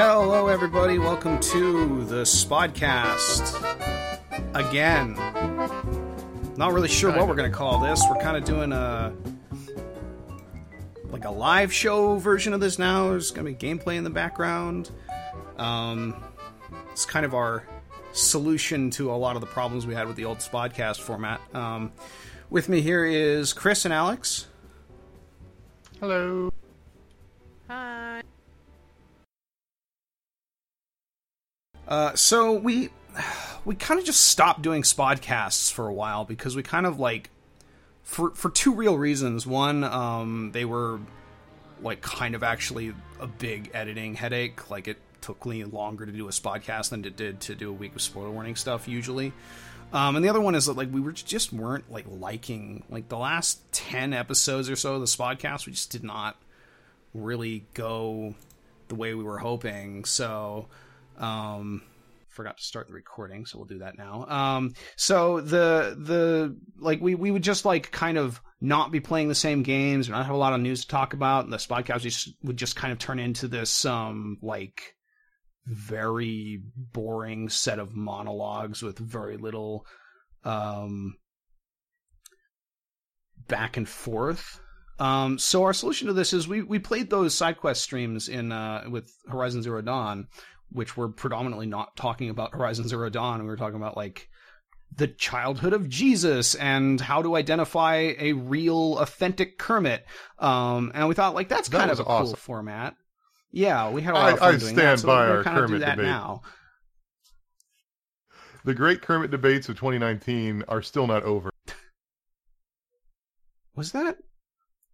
Hello, everybody. Welcome to the Spodcast. Again, not really sure what we're going to call this. We're kind of doing a like a live show version of this now. There's going to be gameplay in the background. Um, it's kind of our solution to a lot of the problems we had with the old Spodcast format. Um, with me here is Chris and Alex. Hello. Hi. Uh, so we we kind of just stopped doing spodcasts for a while because we kind of like for for two real reasons. One, um, they were like kind of actually a big editing headache. Like it took me longer to do a spodcast than it did to do a week of spoiler warning stuff usually. Um, and the other one is that like we were just weren't like liking like the last ten episodes or so of the spodcast. We just did not really go the way we were hoping. So um, forgot to start the recording, so we'll do that now. Um, so the the like we we would just like kind of not be playing the same games and not have a lot of news to talk about. And the podcast just, would just kind of turn into this um like very boring set of monologues with very little um back and forth. Um, so our solution to this is we, we played those side quest streams in uh, with Horizon Zero Dawn, which were predominantly not talking about Horizon Zero Dawn. We were talking about like the childhood of Jesus and how to identify a real, authentic Kermit. Um, and we thought like that's That kind of a awesome. cool format. Yeah, we had a lot I- of fun I doing stand that. So by we're our kind of do Kermit that debate. now. The great Kermit debates of 2019 are still not over. Was that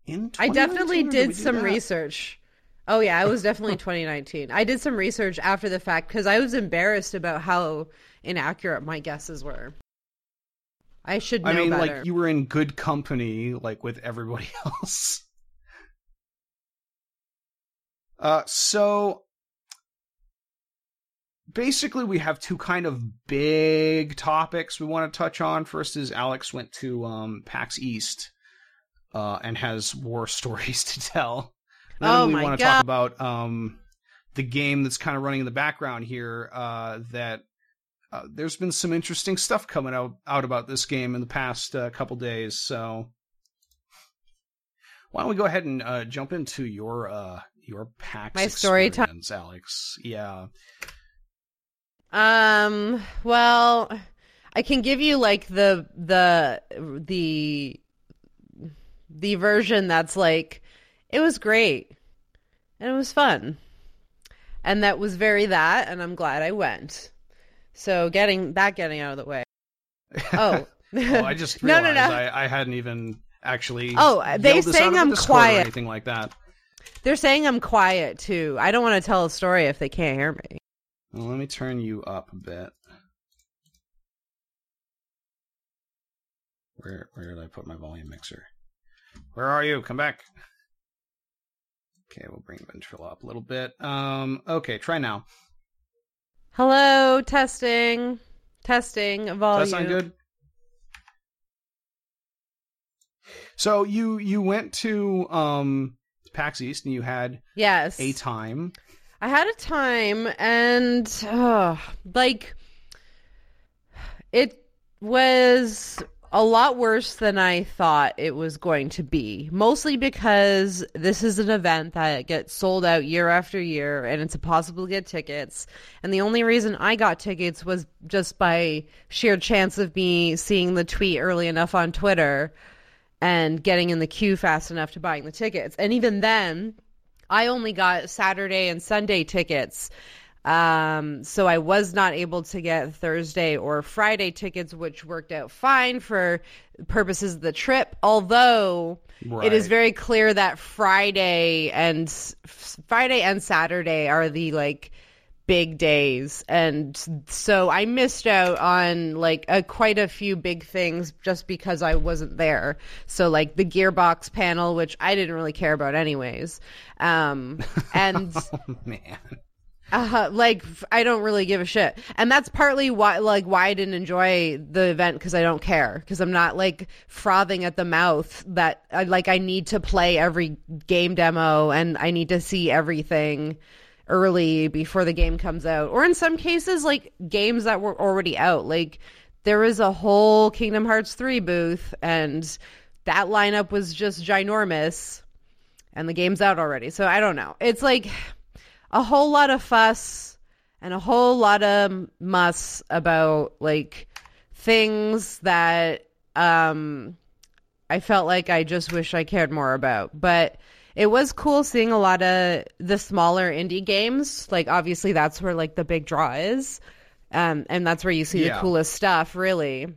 in? I definitely or we did some that? research. Oh yeah, it was definitely 2019. I did some research after the fact because I was embarrassed about how inaccurate my guesses were. I should know I mean, better. like you were in good company, like with everybody else. Uh, so basically, we have two kind of big topics we want to touch on. First is Alex went to um, PAX East uh, and has war stories to tell. And then Oh we my want to God. talk about um, the game that's kind of running in the background here. Uh, that uh, there's been some interesting stuff coming out out about this game in the past uh, couple days. So why don't we go ahead and uh, jump into your uh, your PAX My story time. Alex? Yeah. Um. Well, I can give you like the the the the version that's like it was great and it was fun, and that was very that, and I'm glad I went. So getting that getting out of the way. Oh. Oh, I just no, realized no, no. I, I hadn't even actually. Oh, they saying out of the I'm quiet. or anything like that. They're saying I'm quiet too. I don't want to tell a story if they can't hear me. Well, let me turn you up a bit. Where where did I put my volume mixer? Where are you? Come back. Okay, we'll bring Ventrilo up a little bit. Um, okay, try now. Hello, testing, testing, volume. Does that sound good? So you you went to um PAX East and you had Yes, a time. I had a time, and uh, like it was a lot worse than I thought it was going to be. Mostly because this is an event that gets sold out year after year, and it's impossible to get tickets. And the only reason I got tickets was just by sheer chance of me seeing the tweet early enough on Twitter and getting in the queue fast enough to buying the tickets. And even then, I only got Saturday and Sunday tickets. Um, so I was not able to get Thursday or Friday tickets, which worked out fine for purposes of the trip. Although it is very clear that Friday and Friday and Saturday are the like big days. And so i missed out on like a, quite a few big things just because i wasn't there. So like the gearbox panel which i didn't really care about anyways. Um and Oh man. uh, like i don't really give a shit, and that's partly why like why I didn't enjoy the event because I don't care. Because I'm not like frothing at the mouth that I like I need to play every game demo and I need to see everything early before the game comes out, or in some cases like games that were already out. Like there was a whole Kingdom Hearts three booth, and that lineup was just ginormous, and the game's out already. So I don't know. It's like a whole lot of fuss and a whole lot of muss about like things that um I felt like I just wish I cared more about. But it was cool seeing a lot of the smaller indie games. Like obviously that's where like the big draw is. Um and that's where you see Yeah. the coolest stuff, really.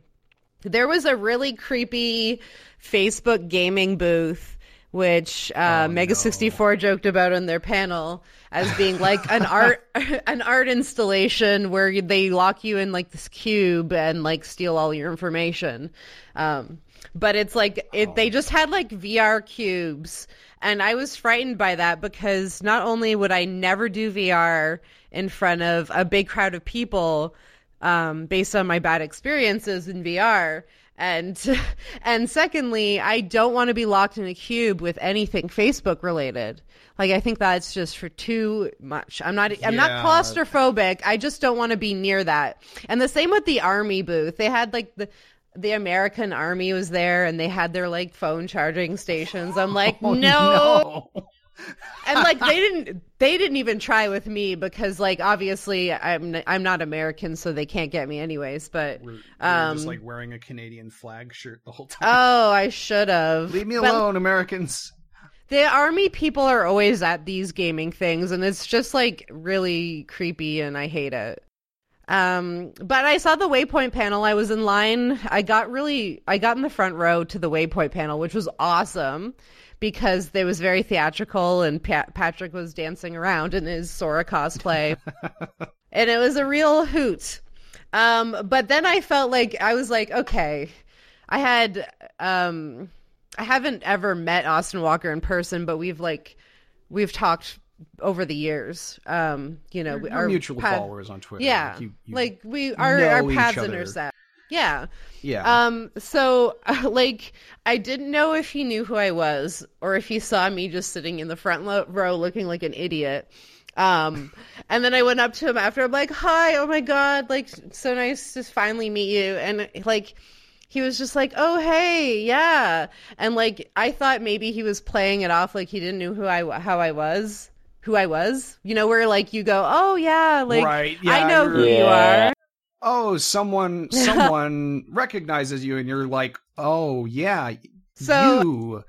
There was a really creepy Facebook gaming booth which uh, Oh, Mega no. 64 joked about on their panel as being like an art an art installation where they lock you in like this cube and like steal all your information. Um, but it's like it they just had like VR cubes and I was frightened by that because not only would I never do VR in front of a big crowd of people um, based on my bad experiences in VR. And and secondly, I don't want to be locked in a cube with anything Facebook related. Like I think that's just for too much. I'm not I'm not claustrophobic. I just don't want to be near that. And the same with the army booth. They had like the the American army was there and they had their like phone charging stations. I'm like, Oh, no no. and like they didn't they didn't even try with me because like obviously I'm I'm not American so they can't get me anyways but We're, we're um just like wearing a Canadian flag shirt the whole time. oh I should have Leave me But alone, Americans. the army people are always at these gaming things and it's just like really creepy and I hate it um but I saw the waypoint panel I was in line I got really I got in the front row to the waypoint panel which was awesome because it was very theatrical and Pat- Patrick was dancing around in his Sora cosplay. and it was a real hoot. Um, but then I felt like I was like, okay, I had um, I haven't ever met Austin Walker in person, but we've like we've talked over the years. Um, you know, You're, our mutual path- followers on Twitter. Yeah, Like, you- you- like we our our paths intersect. Yeah. yeah. Um, so like I didn't know if he knew who I was or if he saw me just sitting in the front lo- row looking like an idiot. Um, and then I went up to him after I'm like, "Hi, oh my god, like so nice to finally meet you." And like he was just like, "Oh, hey, yeah." And like I thought maybe he was playing it off like he didn't know who I how I was, who I was. You know, where like you go, "Oh, yeah, like right. I know you're- who you are." Oh, someone someone recognizes you, and you're like, oh yeah, So- you.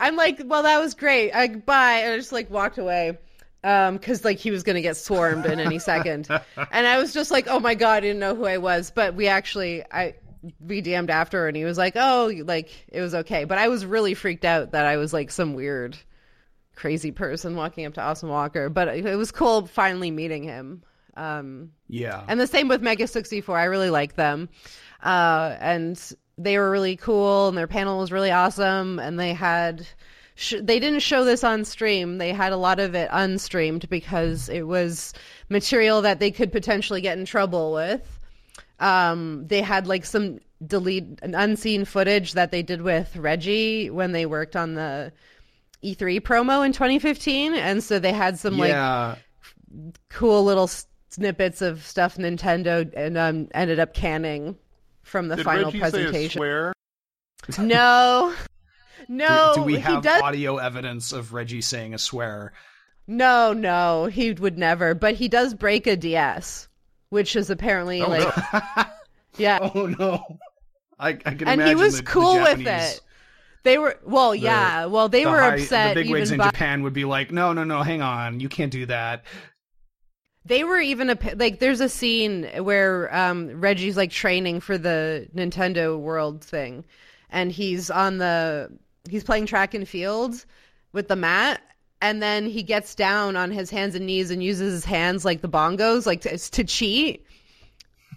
I'm like, well, that was great. I bye. And I just like walked away. Um, cause like he was gonna get swarmed in any second. and I was just like, oh my god, I didn't know who I was. But we actually I we DM'd after and he was like, Oh, like it was okay. But I was really freaked out that I was like some weird crazy person walking up to Austin Walker. But it was cool finally meeting him. Um Yeah. and the same with Mega 64. I really like them. Uh, and they were really cool, and their panel was really awesome. And they had, sh- they didn't show this on stream. They had a lot of it unstreamed because it was material that they could potentially get in trouble with. Um, they had like some delete an unseen footage that they did with Reggie when they worked on the E3 promo in 2015, and so they had some like cool little snippets of stuff Nintendo and um, ended up canning from the Did final Reggie say a presentation. swear? No, no, do, do we have does. audio evidence of Reggie saying a swear? No, no, he would never. But he does break a DS, which is apparently Oh, like, no. yeah. Oh no. I, I can And he was the- the cool with it. They were well, yeah. Well, they the were high- upset The bigwigs in by Japan would be like, no, no, no, hang on, you can't do that. They were even a like. There's a scene where um, Reggie's like training for the Nintendo World thing, and he's on the he's playing track and field with the mat, and then he gets down on his hands and knees and uses his hands like the bongos, like to, to cheat.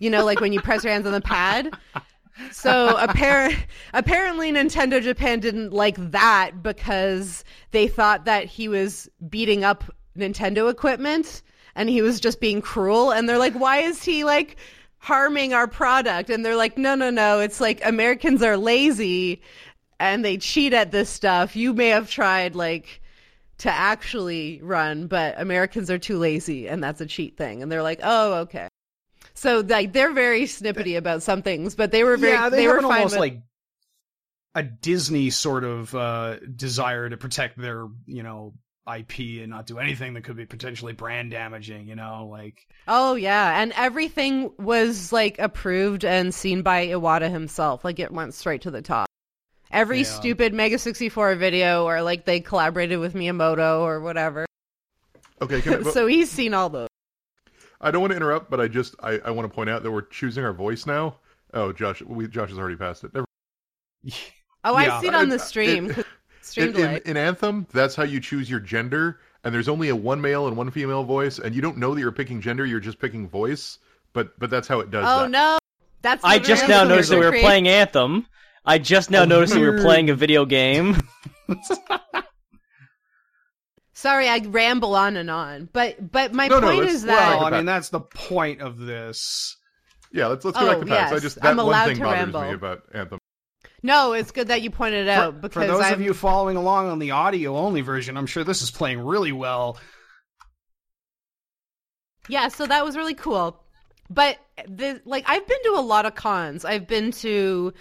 You know, like when you press your hands on the pad. So appar- apparently Nintendo Japan didn't like that because they thought that he was beating up Nintendo equipment and he was just being cruel. And they're like, why is he like harming our product? And they're like, no, no, no. It's like Americans are lazy and they cheat at this stuff. You may have tried like to actually run, but Americans are too lazy and that's a cheat thing. And they're like, oh, okay. So like they're very snippety about some things, but they were very yeah, they, they have were an fine almost with, like a Disney sort of uh, desire to protect their, you know, IP and not do anything that could be potentially brand damaging. You know, like Oh yeah, and everything was like approved and seen by Iwata himself. Like it went straight to the top. Every Yeah. stupid Mega 64 video or like they collaborated with Miyamoto or whatever. Okay, can I, but so he's seen all those. I don't want to interrupt, but I just I, I want to point out that we're choosing our voice now. Oh, Josh, we, Josh has already passed it. Never. Oh, Yeah. I see it on the It- stream. 'cause stream In, in, in Anthem, that's how you choose your gender, and there's only a one male and one female voice, and you don't know that you're picking gender; you're just picking voice. But but that's how it does. Oh that. no, that's. I just now noticed that we user were playing Anthem. I just now Oh, noticed that we were playing a video game. Sorry, I ramble on and on, but but my No, no, point let's- is well, that well, I mean, that's the point of this. Yeah, let's let's go Oh, back to Pax. I just that I'm one thing to bothers ramble. me about Anthem. no, it's good that you pointed it out For, because for those I'm, of you following along on the audio only version, I'm sure this is playing really well. Yeah, so that was really cool. But the like I've been to a lot of cons. I've been to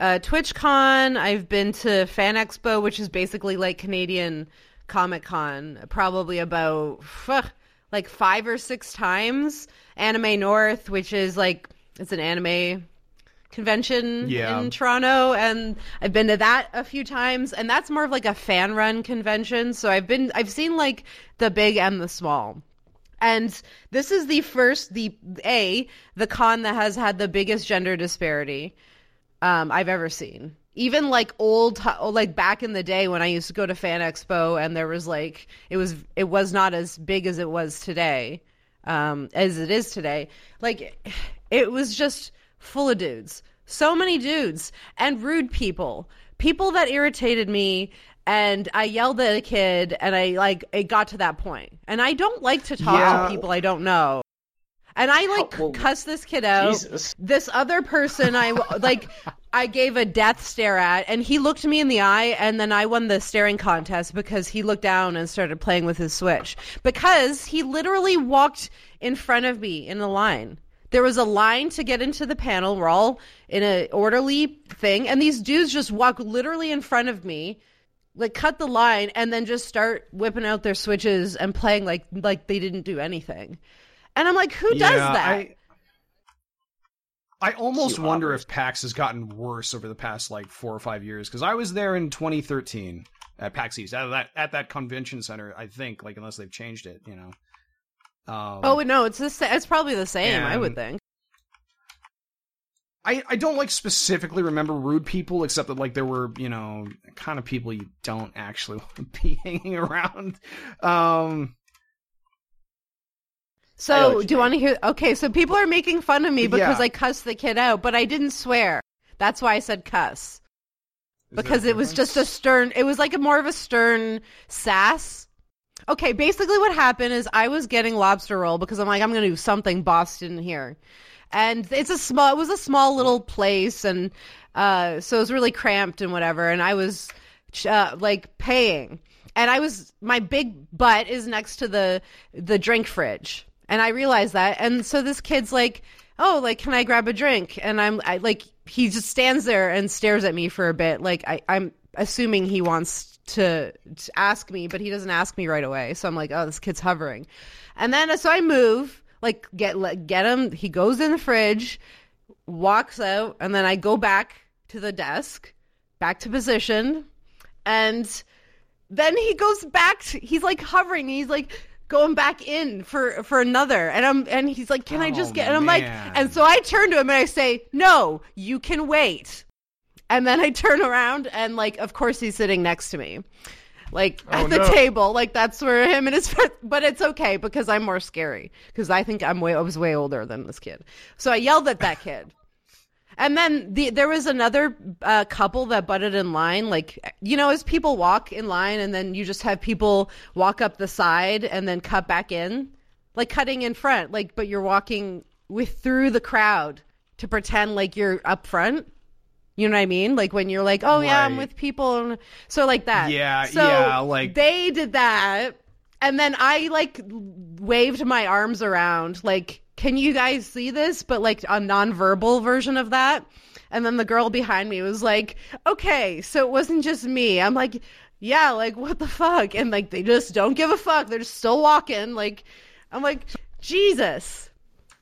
uh, TwitchCon. I've been to Fan Expo, which is basically like Canadian Comic Con, probably about like five or six times. Anime North, which is like it's an anime convention Yeah. in Toronto and I've been to that a few times and that's more of like a fan run convention so I've been I've seen like the big and the small and this is the first the a the con that has had the biggest gender disparity um, I've ever seen. Even like old, like back in the day when I used to go to Fan Expo, and there was like it was it was not as big as it was today, um, as it is today. Like it was just full of dudes, so many dudes, and rude people, people that irritated me. And I yelled at a kid, and I like it got to that point. And I don't like to talk Yeah. to people I don't know. And I like well, cuss this kid out. Jesus. This other person I like I gave a death stare at and he looked me in the eye and then I won the staring contest because he looked down and started playing with his switch. Because he literally walked in front of me in a line. There was a line to get into the panel. We're all in an orderly thing and these dudes just walk literally in front of me like cut the line and then just start whipping out their switches and playing like like they didn't do anything. And I'm like, who does Yeah, that? I, I almost Too wonder obvious. if PAX has gotten worse over the past like four or five years because I was there in 2013 at PAX East at that at that convention center. I think like unless they've changed it, you know. Um, Oh no, it's the it's probably the same. I would think. I, I don't like specifically remember rude people except that like there were you know kind of people you don't actually want to be hanging around. Um, I know So, you do you want to hear? Okay, so people are making fun of me because Yeah. I cussed the kid out, but I didn't swear. That's why I said cuss Is because it was just a stern. It was like a more of a stern sass. Okay, basically what happened is I was getting lobster roll because I'm like I'm gonna do something Boston here, and it's a small. It was a small little place, and uh, so it was really cramped and whatever. And I was uh, like paying, and I was my big butt is next to the the drink fridge, and I realized that, and so this kid's like, "Oh, like can I grab a drink?" And I'm I, like, he just stands there and stares at me for a bit, like I, I'm assuming he wants to, to ask me, but he doesn't ask me right away. So I'm like, "Oh, this kid's hovering," and then so I move, like get get him. He goes in the fridge, walks out, and then I go back to the desk, back to position, and then he goes back to, he's like hovering he's like going back in for for another. And i'm and he's like can i just Oh, get and i'm like and so i turn to him and i say no you can wait. And then i turn around and like of course he's sitting next to me like Oh, at the no. table. Like that's where him and his friend but it's okay because i'm more scary because i think i'm way i was way older than this kid. So i yelled at that kid and then the, there was another uh, couple that butted in line. Like, you know, as people walk in line and then you just have people walk up the side and then cut back in. like cutting in front, like but you're walking with through the crowd to pretend like you're up front. You know what I mean? Like when you're like, "Oh yeah, I'm with people," and so like that. Yeah, so yeah, like- they did that, and then I like waved my arms around, like, "Can you guys see this?" But like a nonverbal version of that. And then the girl behind me was like, "Okay, so it wasn't just me." I'm like, "Yeah, like what the fuck?" And like they just don't give a fuck. They're just still walking. Like, I'm like, Jesus.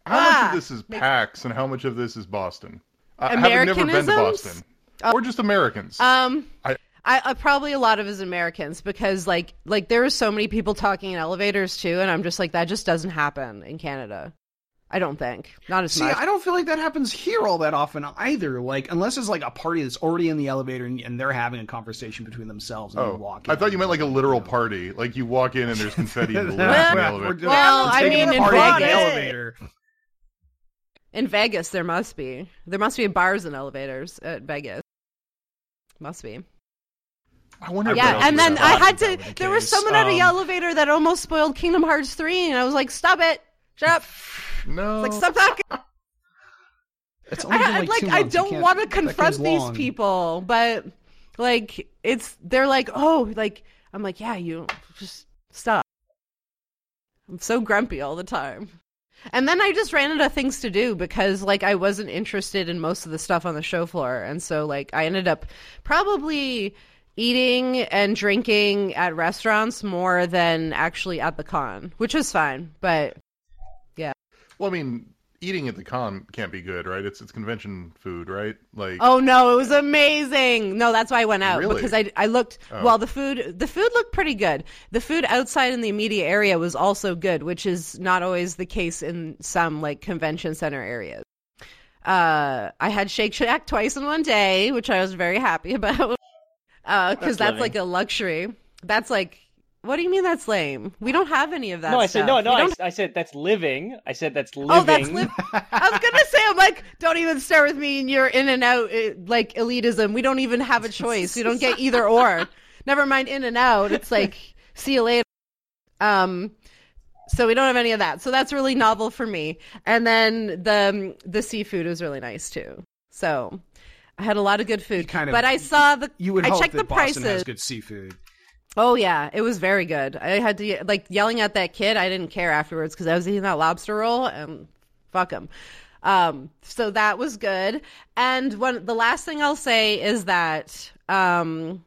How much Ah, of this is PAX and how much of this is Boston? I having never been to? Boston, or just Americans. Um, I- I, I probably a lot of is Americans because like like there are so many people talking in elevators too, and I'm just like that just doesn't happen in Canada. I don't think not as See, much. I don't feel like that happens here all that often either. Like, unless it's like a party that's already in the elevator and, and they're having a conversation between themselves and you oh, walk. I thought you meant like a literal party. Like you walk in and there's confetti and in the Well, elevator. We're doing- Well, I mean, a in party in Vegas- elevator. in Vegas, there must be there must be bars and elevators at Vegas. Must be. I wonder. Yeah, and then I had to. the There was case. someone at the Um, elevator that almost spoiled Kingdom Hearts three, and I was like, "Stop it! Shut up! No. It's Like, stop talking!" It's I, only I- like, like I don't want to confront these long. people, but like it's they're like, oh, like I'm like, yeah, you just stop. I'm so grumpy all the time. And then I just ran out of things to do because like I wasn't interested in most of the stuff on the show floor. And so like I ended up probably eating and drinking at restaurants more than actually at the con, which was fine. But Well, I mean, eating at the con can't be good, right? It's it's convention food, right? Like, Oh no, it was amazing. No, that's why I went out Really? because I I looked Oh. well the food the food looked pretty good. The food outside in the immediate area was also good, which is not always the case in some like convention center areas. Uh I had Shake Shack twice in one day, which I was very happy about. Uh cuz That's that's, like a luxury. That's like what do you mean that's lame? We don't have any of that no, I said no, stuff. no. We I, I said that's living. I said that's living. Oh, that's living. I was gonna say, I'm like, don't even start with me and your in and out eh, like elitism. We don't even have a choice. We don't get either or. Never mind in and out. It's like see you later. Um, so we don't have any of that. So that's really novel for me. And then the the seafood was really nice too. So I had a lot of good food. kind of- but I saw the. You would I hope checked that the Boston prices. has good seafood. Oh yeah, it was very good. I had to like yelling at that kid. I didn't care afterwards because I was eating that lobster roll and fuck him. Um, so that was good. And one, the last thing I'll say is that um,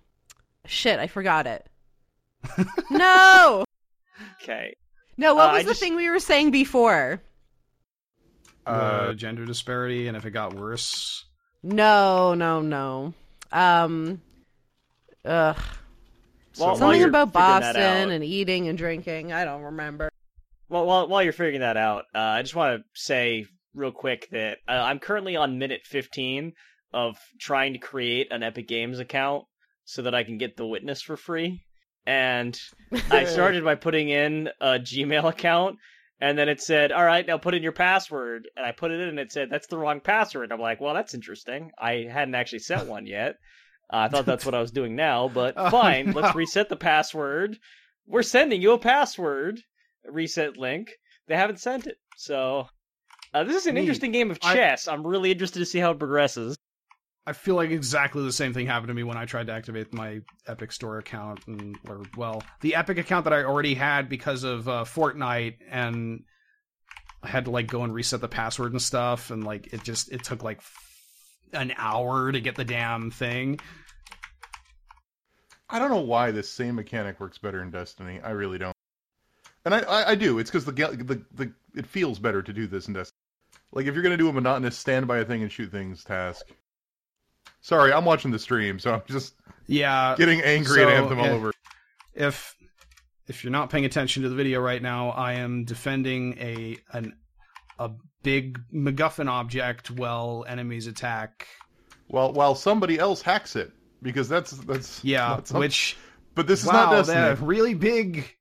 shit, I forgot it. no, okay. no. What Uh, I was the just- thing we were saying before? Uh, gender disparity, and if it got worse, No, no, no. Um, ugh. Something about Boston and eating and drinking. I don't remember. Well, while while you're figuring that out, uh, I just want to say real quick that uh, I'm currently on minute 15 of trying to create an Epic Games account so that I can get the Witness for free. And I started by putting in a Gmail account, and then it said, "All right, now put in your password." And I put it in, and it said, "That's the wrong password." I'm like, "Well, that's interesting. I hadn't actually set one yet. Uh, I thought that's what I was doing now, but Oh, fine. no. Let's reset the password. We're sending you a password reset link. They haven't sent it, so." Uh, this is an Neat. interesting game of I- chess. I'm really interested to see how it progresses. I feel like exactly the same thing happened to me when I tried to activate my Epic Store account, and or well, the Epic account that I already had because of uh, Fortnite, and I had to like go and reset the password and stuff, and like it just it took like an hour to get the damn thing. I don't know why this same mechanic works better in Destiny. I really don't. And I, I, I do. It's because the, the the it feels better to do this in Destiny. Like if you're gonna do a monotonous stand by a thing and shoot things task. Sorry, I'm watching the stream, so I'm just Yeah, getting angry so, at Anthem all over. if if you're not paying attention to the video right now, I am defending a an a big MacGuffin object while enemies attack. Well, while somebody else hacks it because that's that's Yeah, that's which But this is wow, not that Destiny. really big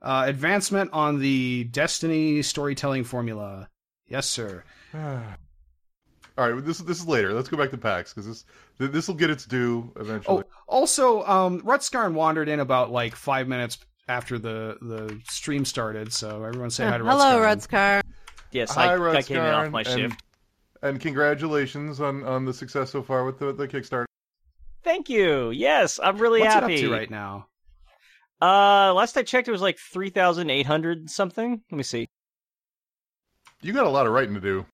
uh, advancement on the Destiny storytelling formula. Yes, sir. All right, this this is later. Let's go back to PAX because this this will get its due eventually. Oh, also, um, Rutskarn wandered in about like five minutes after the the stream started. So everyone say hi to Hello, Rutskarn. Rutskarn. Yes, Hi, I, I came in off Rutskarn, my and, shift. And congratulations on, on the success so far with the, the Kickstarter. Thank you. Yes, I'm really What's happy. it up to right now? Uh, last I checked, it was like three thousand eight hundred something. Let me see. You got a lot of writing to do.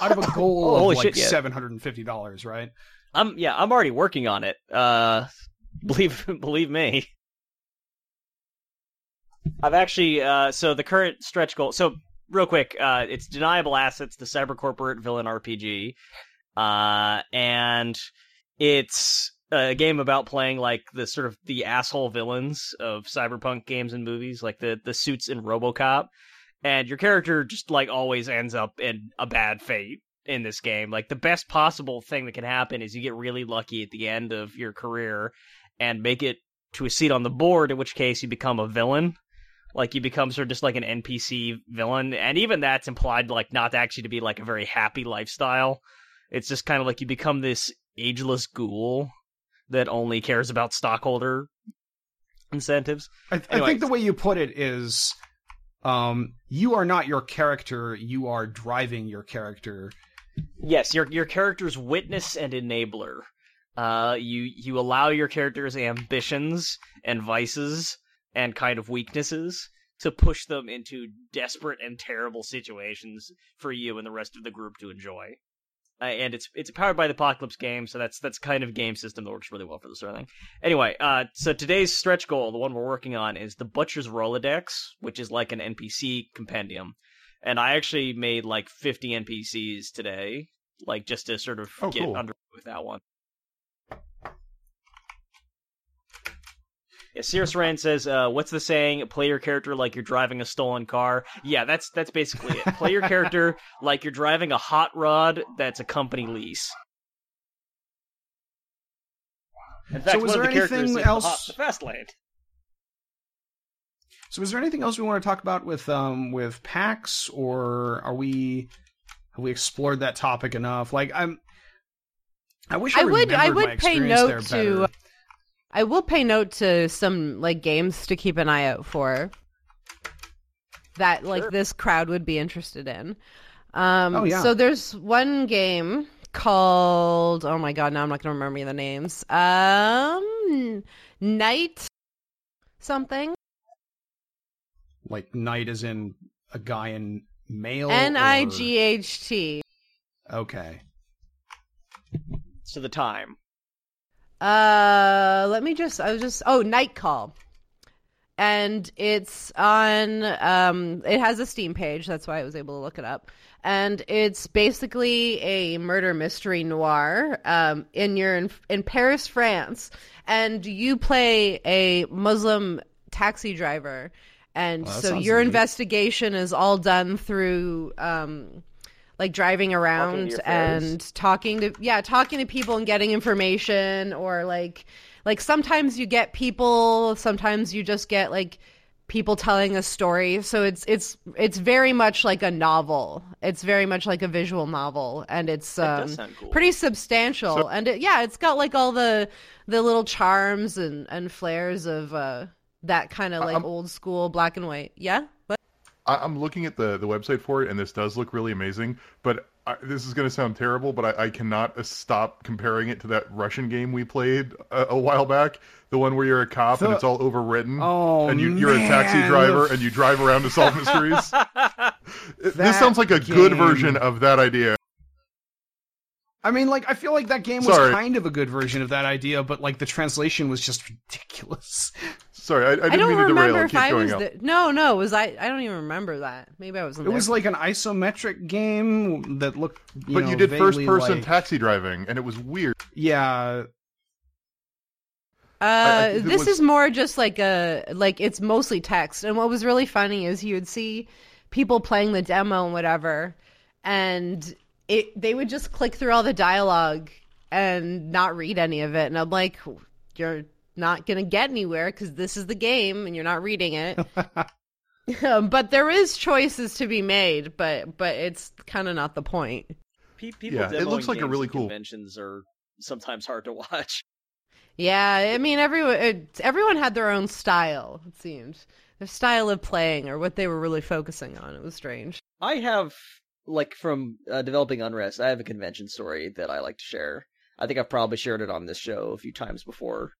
Out of a goal Oh, of like yeah. seven hundred and fifty dollars, right? I'm yeah, I'm already working on it. Uh, believe believe me. I've actually uh, so the current stretch goal. So real quick, uh, it's deniable assets, the cyber corporate villain RPG, uh, and it's a game about playing like the sort of the asshole villains of cyberpunk games and movies, like the the suits in RoboCop, and your character just like always ends up in a bad fate in this game. Like the best possible thing that can happen is you get really lucky at the end of your career and make it to a seat on the board, in which case you become a villain. Like you become sort of just like an NPC villain, and even that's implied like not actually to be like a very happy lifestyle. It's just kind of like you become this ageless ghoul that only cares about stockholder incentives. I, I Anyway. think the way you put it is, um, you are not your character; you are driving your character. Yes, your your character's witness and enabler. Uh, you you allow your character's ambitions and vices and kind of weaknesses to push them into desperate and terrible situations for you and the rest of the group to enjoy. Uh, and it's it's powered by the Apocalypse game, so that's that's kind of game system that works really well for this sort of thing. Anyway, uh, so today's stretch goal, the one we're working on, is the Butcher's Rolodex, which is like an NPC compendium. And I actually made like 50 NPCs today, like just to sort of Oh, get cool. under with that one. Yeah, Cirrus Rand says, uh, "What's the saying? Play your character like you're driving a stolen car." Yeah, that's that's basically it. Play your character like you're driving a hot rod that's a company lease. In fact, So was there the anything is the else- hot- the fast lane. So, is there anything else we want to talk about with um with PAX, or are we have we explored that topic enough? Like, I'm. I wish I, I would- I would my pay note to- better. I will pay note to some like games to keep an eye out for that like Sure. this crowd would be interested in. Um Oh, yeah. so there's one game called oh my god, now I'm not gonna remember the names. Um Night something. Like, night is in a guy in male. N I G H T. Okay. So the time. Uh, let me just. I was just. Oh, Night Call, and it's on. Um, it has a Steam page. That's why I was able to look it up. And it's basically a murder mystery noir. Um, in your in, in Paris, France, and you play a Muslim taxi driver, and Well, so your neat. investigation is all done through. Um, like driving around your and talking to yeah talking to people and getting information or like like sometimes you get people sometimes you just get like people telling a story. So it's it's it's very much like a novel. It's very much like a visual novel. And it's um cool. pretty substantial. So- and it, yeah it's got like all the the little charms and and flares of uh that kind of like I'm- old school black and white. Yeah? What I, I'm looking at the, the website for it, and this does look really amazing. But I, this is going to sound terrible, but I, I cannot stop comparing it to that Russian game we played a, a while back. The one where you're a cop and it's all overwritten. Oh, and you, you're a taxi driver and you drive around to solve mysteries. this sounds like a good version of that idea. I mean, like, I feel like that game Sorry. was kind of a good version of that idea, but like the translation was just ridiculous. Sorry, I, I didn't I don't mean to remember derail. if Keep I was up. the, no no was I I don't even remember that maybe I wasn't It there. was like an isometric game that looked. You but know, you did first person like- taxi driving, and it was weird. yeah, Uh, I think this was- is more just like a like it's mostly text. And what was really funny is you would see people playing the demo and whatever, and it they would just click through all the dialogue and not read any of it. And I'm like, you're not gonna get anywhere because this is the game and you're not reading it. Um, but there is choices to be made, but but it's kind of not the point. Pe- people Yeah, it looks like a really cool- Conventions are sometimes hard to watch. Yeah, I mean everyone it, everyone had their own style. It seemed their style of playing or what they were really focusing on. It was strange. I have like from uh, developing Unrest. I have a convention story that I like to share. I think I've probably shared it on this show a few times before.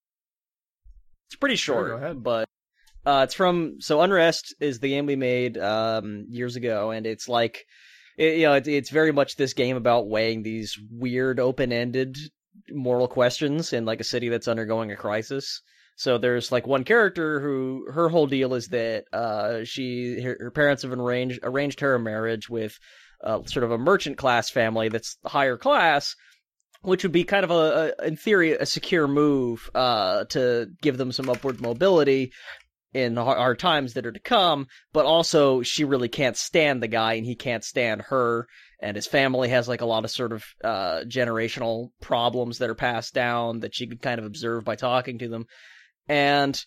It's pretty Sure, short, go ahead. but uh, it's from so Unrest is the game we made um, years ago, and it's like it, you know it's, it's very much this game about weighing these weird open-ended moral questions in like a city that's undergoing a crisis. So there's like one character who her whole deal is that uh, she her, her parents have arranged arranged her a marriage with uh, sort of a merchant class family that's higher class, which would be kind of a, a in theory a secure move uh, to give them some upward mobility in hard times that are to come. But also, she really can't stand the guy, and he can't stand her. And his family has like a lot of sort of uh, generational problems that are passed down that she could kind of observe by talking to them. And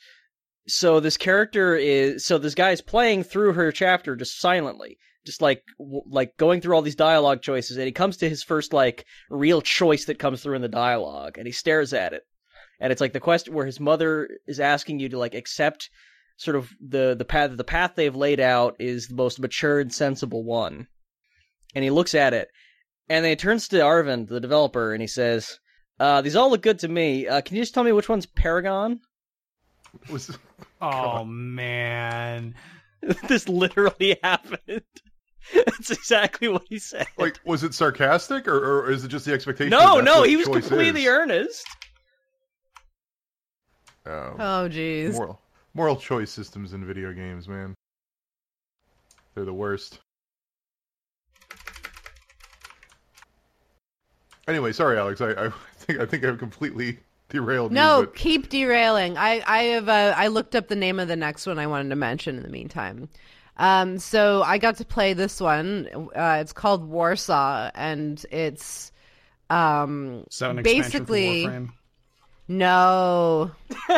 so this character is so this guy is playing through her chapter just silently just like w- like going through all these dialogue choices and he comes to his first like real choice that comes through in the dialogue and he stares at it and it's like the question where his mother is asking you to like accept sort of the the path the path they've laid out is the most mature and sensible one and he looks at it and then he turns to Arvind the developer and he says uh, these all look good to me. Uh, can you just tell me which one's Paragon? Oh man. this literally happened. That's exactly what he said. like was it sarcastic or, or is it just the expectation? no, no, he was completely is? earnest. Oh, Oh jeez. moral moral choice systems in video games, man. They're the worst. Anyway, sorry, Alex. I, I think I think I've completely derailed No, you. But keep derailing. I I have uh, I looked up the name of the next one I wanted to mention in the meantime. Um, so I got to play this one. Uh, it's called Warsaw, and it's um Is that an Basically- Warframe? no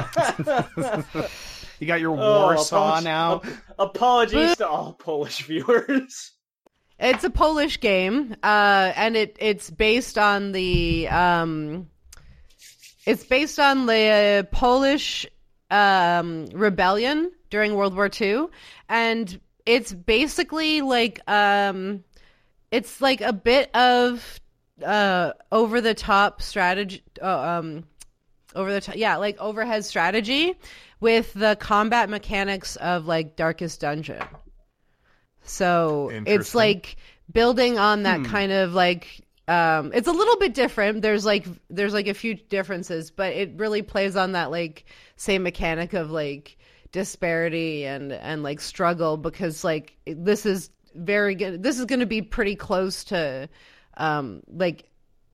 You got your Oh, Warsaw apologies- now. Apologies to all Polish viewers. It's a Polish game, uh, and it it's based on the um, it's based on the Polish um, rebellion during World War II, and it's basically like um, it's like a bit of uh, over the top strategy. Uh, um, over the top, yeah, like overhead strategy with the combat mechanics of like Darkest Dungeon. So it's like building on that Hmm. kind of like um it's a little bit different. There's like there's like a few differences, but it really plays on that like same mechanic of like disparity and and like struggle because like this is very good. This is going to be pretty close to um like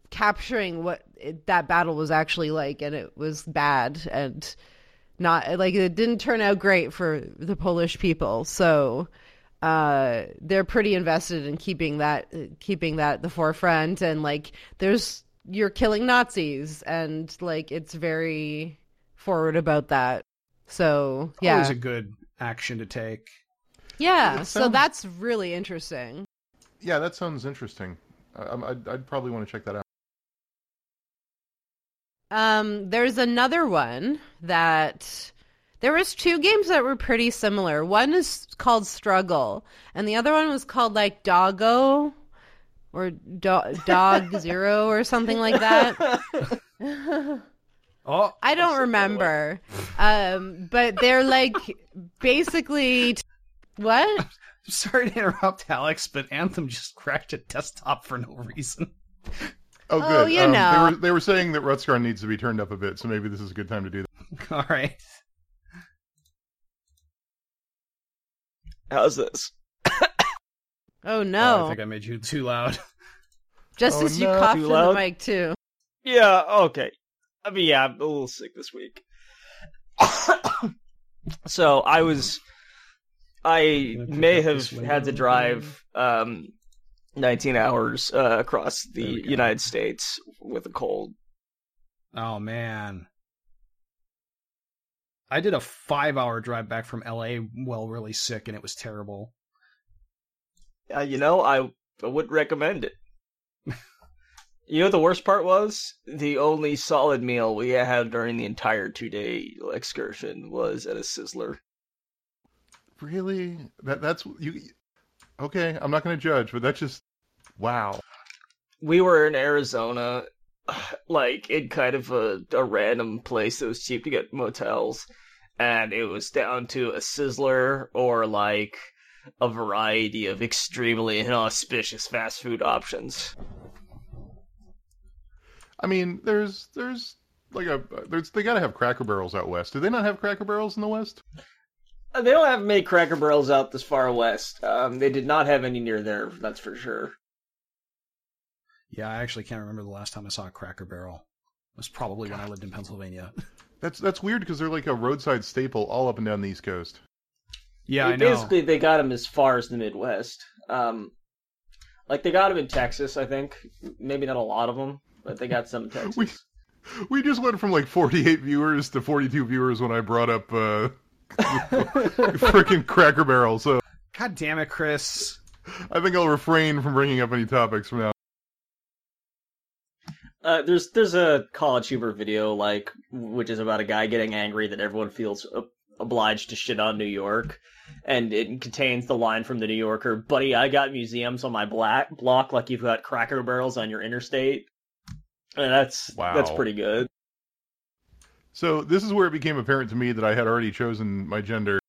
capturing what it, that battle was actually like and it was bad and not like it didn't turn out great for the Polish people. So uh they're pretty invested in keeping that keeping that at the forefront and like there's you're killing Nazis and like it's very forward about that. So, yeah. Always a good action to take. yeah, It so that's really interesting. yeah, that sounds interesting. I, I'd, I'd probably want to check that out. Um, there's another one that there was two games that were pretty similar. One is called Struggle, and the other one was called like Doggo or Do- Dog Zero or something like that. Oh, I don't remember. Um, but they're like basically t- what? sorry to interrupt, Alex, but Anthem just crashed a desktop for no reason. Oh, Oh, good. you um, know. They were they were saying that Rutskarn needs to be turned up a bit, so maybe this is a good time to do that. All right. How's this? Oh Oh, no! I think I made you too loud. Just Oh, as you no. coughed in the mic too. Yeah, okay. I mean, yeah, I'm a little sick this week. so I was, I may have had to drive um, 19 hours uh, across the. United States with a cold. Oh man. I did a five hour drive back from LA well really sick and it was terrible. Uh, you know, I, I wouldn't recommend it. You know what the worst part was? The only solid meal we had during the entire two day excursion was at a Sizzler. Really? That that's you. Okay, I'm not going to judge, but that's just wow. We were in Arizona, like in kind of a, a random place that was cheap to get motels, and it was down to a Sizzler or like a variety of extremely inauspicious fast food options. I mean, there's there's like a there's they got to have Cracker Barrels out west. Do they not have Cracker Barrels in the west? Uh, They don't have many Cracker Barrels out this far west. Um, they did not have any near there, that's for sure. Yeah, I actually can't remember the last time I saw a Cracker Barrel. It was probably when I lived in Pennsylvania. That's that's weird because they're like a roadside staple all up and down the East Coast. yeah, I know. Basically, they got them as far as the Midwest. Um, like they got them in Texas, I think. Maybe not a lot of them, but they got some in Texas. We we just went from like 48 viewers to 42 viewers when I brought up uh freaking Cracker Barrel. So God damn it, Chris. I think I'll refrain from bringing up any topics from now. Uh, there's there's a college humor video like which is about a guy getting angry that everyone feels obliged to shit on New York, and it contains the line from the New Yorker, "Buddy, I got museums on my black block like you've got Cracker Barrels on your interstate." And that's that's pretty good. So this is where it became apparent to me that I had already chosen my gender.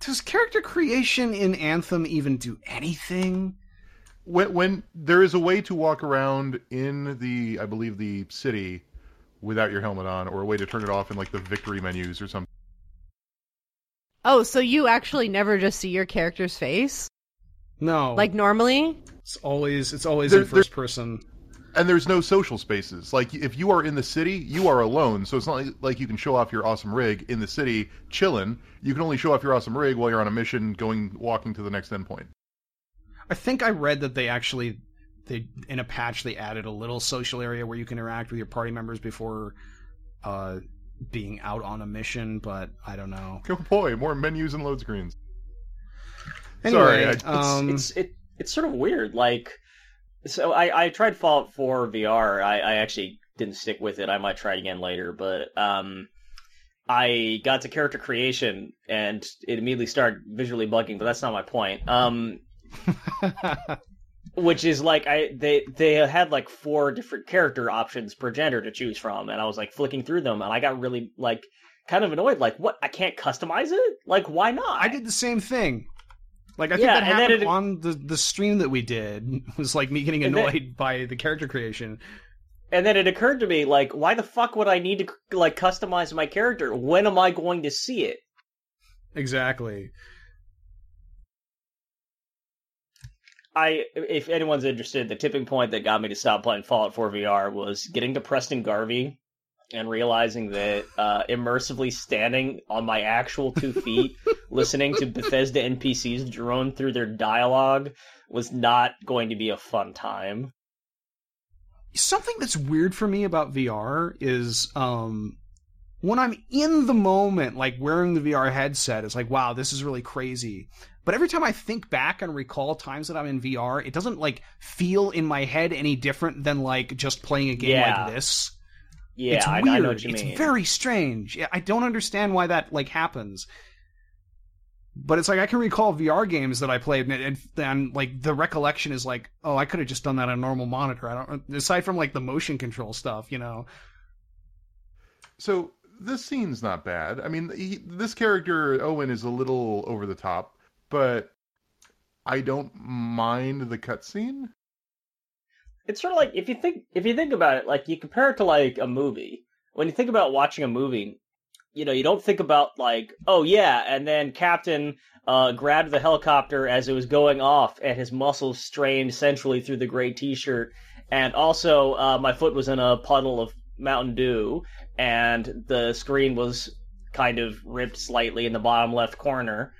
Does character creation in Anthem even do anything? When when there is a way to walk around in the I believe the city without your helmet on, or a way to turn it off in like the victory menus or something. Oh, so you actually never just see your character's face? No. Like normally? it's always it's always There- in first person. And there's no social spaces. Like if you are in the city, you are alone. So it's not like, like you can show off your awesome rig in the city chilling. You can only show off your awesome rig while you're on a mission going walking to the next endpoint. I think I read that they actually they in a patch they added a little social area where you can interact with your party members before uh being out on a mission, but I don't know. Oh boy, more menus and load screens. Anyway, Sorry, I- it's- um, it's it it's sort of weird. Like, so I I tried Fallout 4 VR. I I actually didn't stick with it. I might try it again later, but um. I got to character creation and it immediately started visually bugging, but that's not my point. Um, which is like I they they had like four different character options per gender to choose from, and I was like flicking through them, and I got really like kind of annoyed. Like, what? I can't customize it? Like, why not? I did the same thing. Like I think Yeah, that happened it- on the the stream that we did was like me getting then- annoyed by the character creation. And then it occurred to me, like, why the fuck would I need to like customize my character? When am I going to see it? Exactly. I, if anyone's interested, the tipping point that got me to stop playing Fallout 4 VR was getting to Preston Garvey and realizing that uh, immersively standing on my actual two feet, listening to Bethesda NPCs drone through their dialogue was not going to be a fun time. something that's weird for me about VR is um when I'm in the moment, like wearing the VR headset, it's like, wow, this is really crazy. But every time I think back and recall times that I'm in VR, it doesn't like feel in my head any different than like just playing a game Yeah. like this. Yeah, it's weird. I know what you it's mean. very strange. Yeah, I don't understand why that like happens. But it's like I can recall VR games that I played, and, and, and like the recollection is like, oh, I could have just done that on a normal monitor. I don't, aside from like the motion control stuff, you know. So this scene's not bad. I mean, he, this character Owen is a little over the top, but I don't mind the cutscene. It's sort of like if you think if you think about it, like you compare it to like a movie. When you think about watching a movie, you know, you don't think about like, oh yeah, and then Captain uh, grabbed the helicopter as it was going off, and his muscles strained centrally through the gray T-shirt, and also uh, my foot was in a puddle of Mountain Dew, and the screen was kind of ripped slightly in the bottom left corner.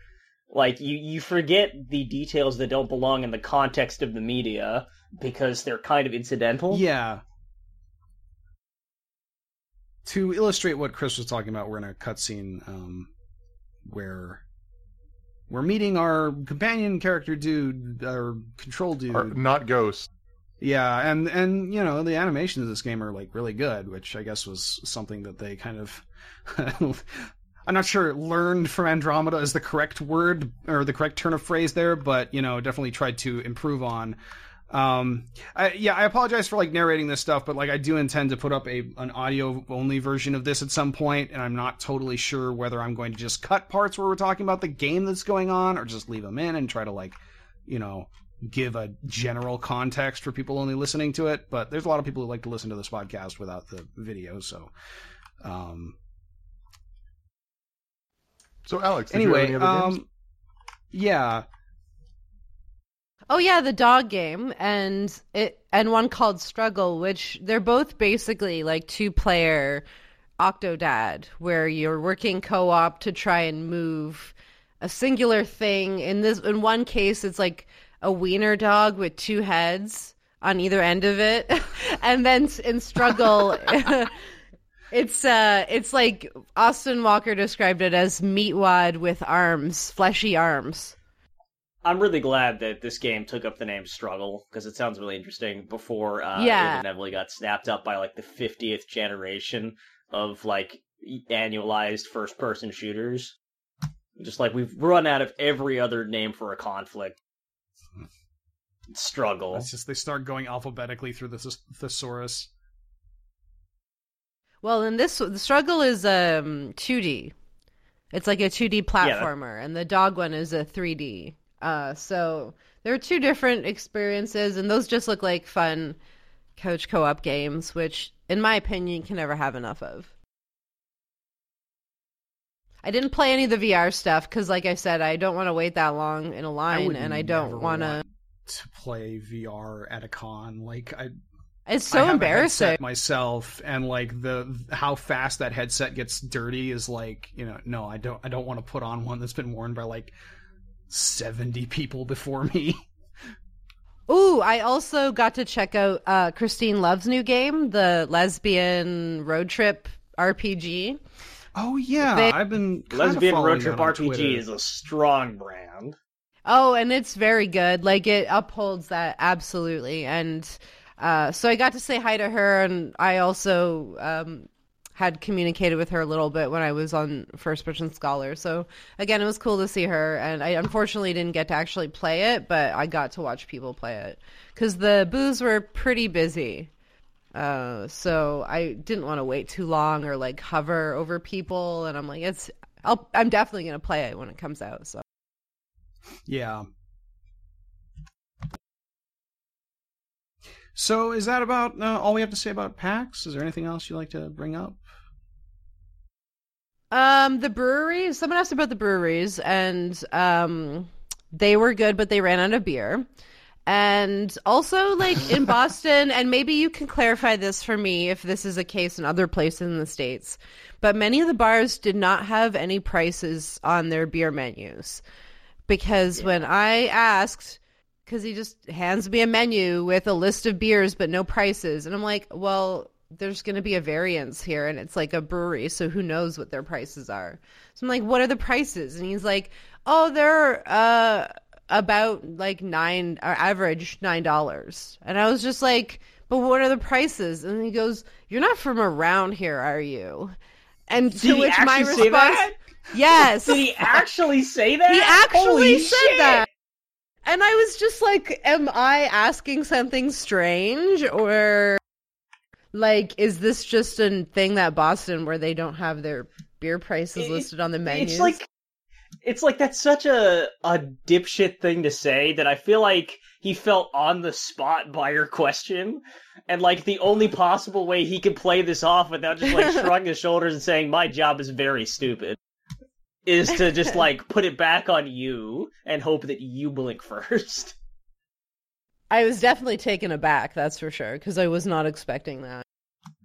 Like you, you forget the details that don't belong in the context of the media because they're kind of incidental. Yeah. To illustrate what Chris was talking about, we're in a cutscene um, where we're meeting our companion character dude, our control dude. Or not Ghost. Yeah, and and you know the animations of this game are like really good, which I guess was something that they kind of. I'm not sure learned from Andromeda is the correct word or the correct turn of phrase there, but you know definitely tried to improve on. Um, I, yeah, I apologize for like narrating this stuff, but like I do intend to put up a an audio only version of this at some point, and I'm not totally sure whether I'm going to just cut parts where we're talking about the game that's going on, or just leave them in and try to like, you know, give a general context for people only listening to it. But there's a lot of people who like to listen to this podcast without the video, so. Um, So Alex, did you have anyway, any other games? um, yeah, Oh yeah, the dog game and it and one called Struggle, which they're both basically like two player Octodad, where you're working co op to try and move a singular thing. In this in one case it's like a wiener dog with two heads on either end of it. and then in Struggle It's uh it's like Austin Walker described it as meatwad with arms, fleshy arms. I'm really glad that this game took up the name Struggle because it sounds really interesting. Before uh, Yeah. it inevitably got snapped up by like the 50th generation of like annualized first-person shooters. Just like we've run out of every other name for a conflict. Struggle. it's just they start going alphabetically through the thesaurus. Well, in this, the struggle is um 2D. It's like a 2D that- platformer, and the dog one is a 3D. Uh, so there are two different experiences, and those just look like fun coach co-op games, which, in my opinion, can never have enough of. I didn't play any of the VR stuff because, like I said, I don't want to wait that long in a line, would and I don't want to. want to play VR at a con. Like I, It's I so embarrassing. myself, and like the how fast that headset gets dirty is like you know no, I don't I don't want to put on one that's been worn by like seventy people before me. Ooh, I also got to check out uh, Christine Love's new game, the lesbian road trip RPG. Oh yeah, They- I've been Lesbian Road Trip RPG Twitter. is a strong brand. Oh, and it's very good. Like it upholds that absolutely. And uh, so I got to say hi to her, and I also um, had communicated with her a little bit when I was on First Person Scholar. So again, it was cool to see her. And I unfortunately didn't get to actually play it, but I got to watch people play it because the booths were pretty busy. Uh, so I didn't want to wait too long or like hover over people, and I'm like, it's. I'll, I'm definitely gonna play it when it comes out. So. Yeah. So is that about uh, all we have to say about PAX? Is there anything else you'd like to bring up? Um, the breweries. Someone asked about the breweries, and um, they were good, but they ran out of beer. And also, like in Boston, and maybe you can clarify this for me if this is a case in other places in the states. But many of the bars did not have any prices on their beer menus because when I asked, because he just hands me a menu with a list of beers but no prices, and I'm like, well, there's going to be a variance here, and it's like a brewery, so who knows what their prices are? So I'm like, what are the prices? And he's like, oh, they're uh about like nine, or average nine dollars, and I was just like, but what are the prices? And he goes, you're not from around here, are you? And to Did he which my response, that? yes, Did he actually say that? he actually Holy said shit! that. And I was just like, am I asking something strange or like is this just a thing that Boston where they don't have their beer prices listed on the menu? It's like it's like that's such a a dipshit thing to say that I feel like he felt on the spot by your question, and like the only possible way he could play this off without just like shrugging his shoulders and saying my job is very stupid is to just like put it back on you and hope that you blink first. I was definitely taken aback, that's for sure, because I was not expecting that.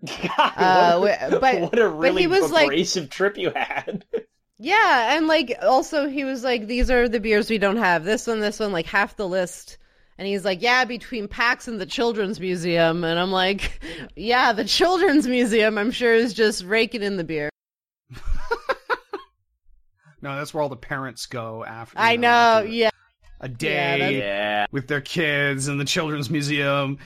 God, Uh, what, wi- but- what a but really he was, like- abrasive trip you had. Yeah, and like also he was like, these are the beers we don't have. This one, this one, like half the list. And he's like, yeah, between PAX and the Children's Museum. And I'm like, yeah, the Children's Museum, I'm sure, is just raking in the beer. No, that's where all the parents go after. I you know, after- yeah. A Yeah, day that's- Yeah. with their kids in the children's museum.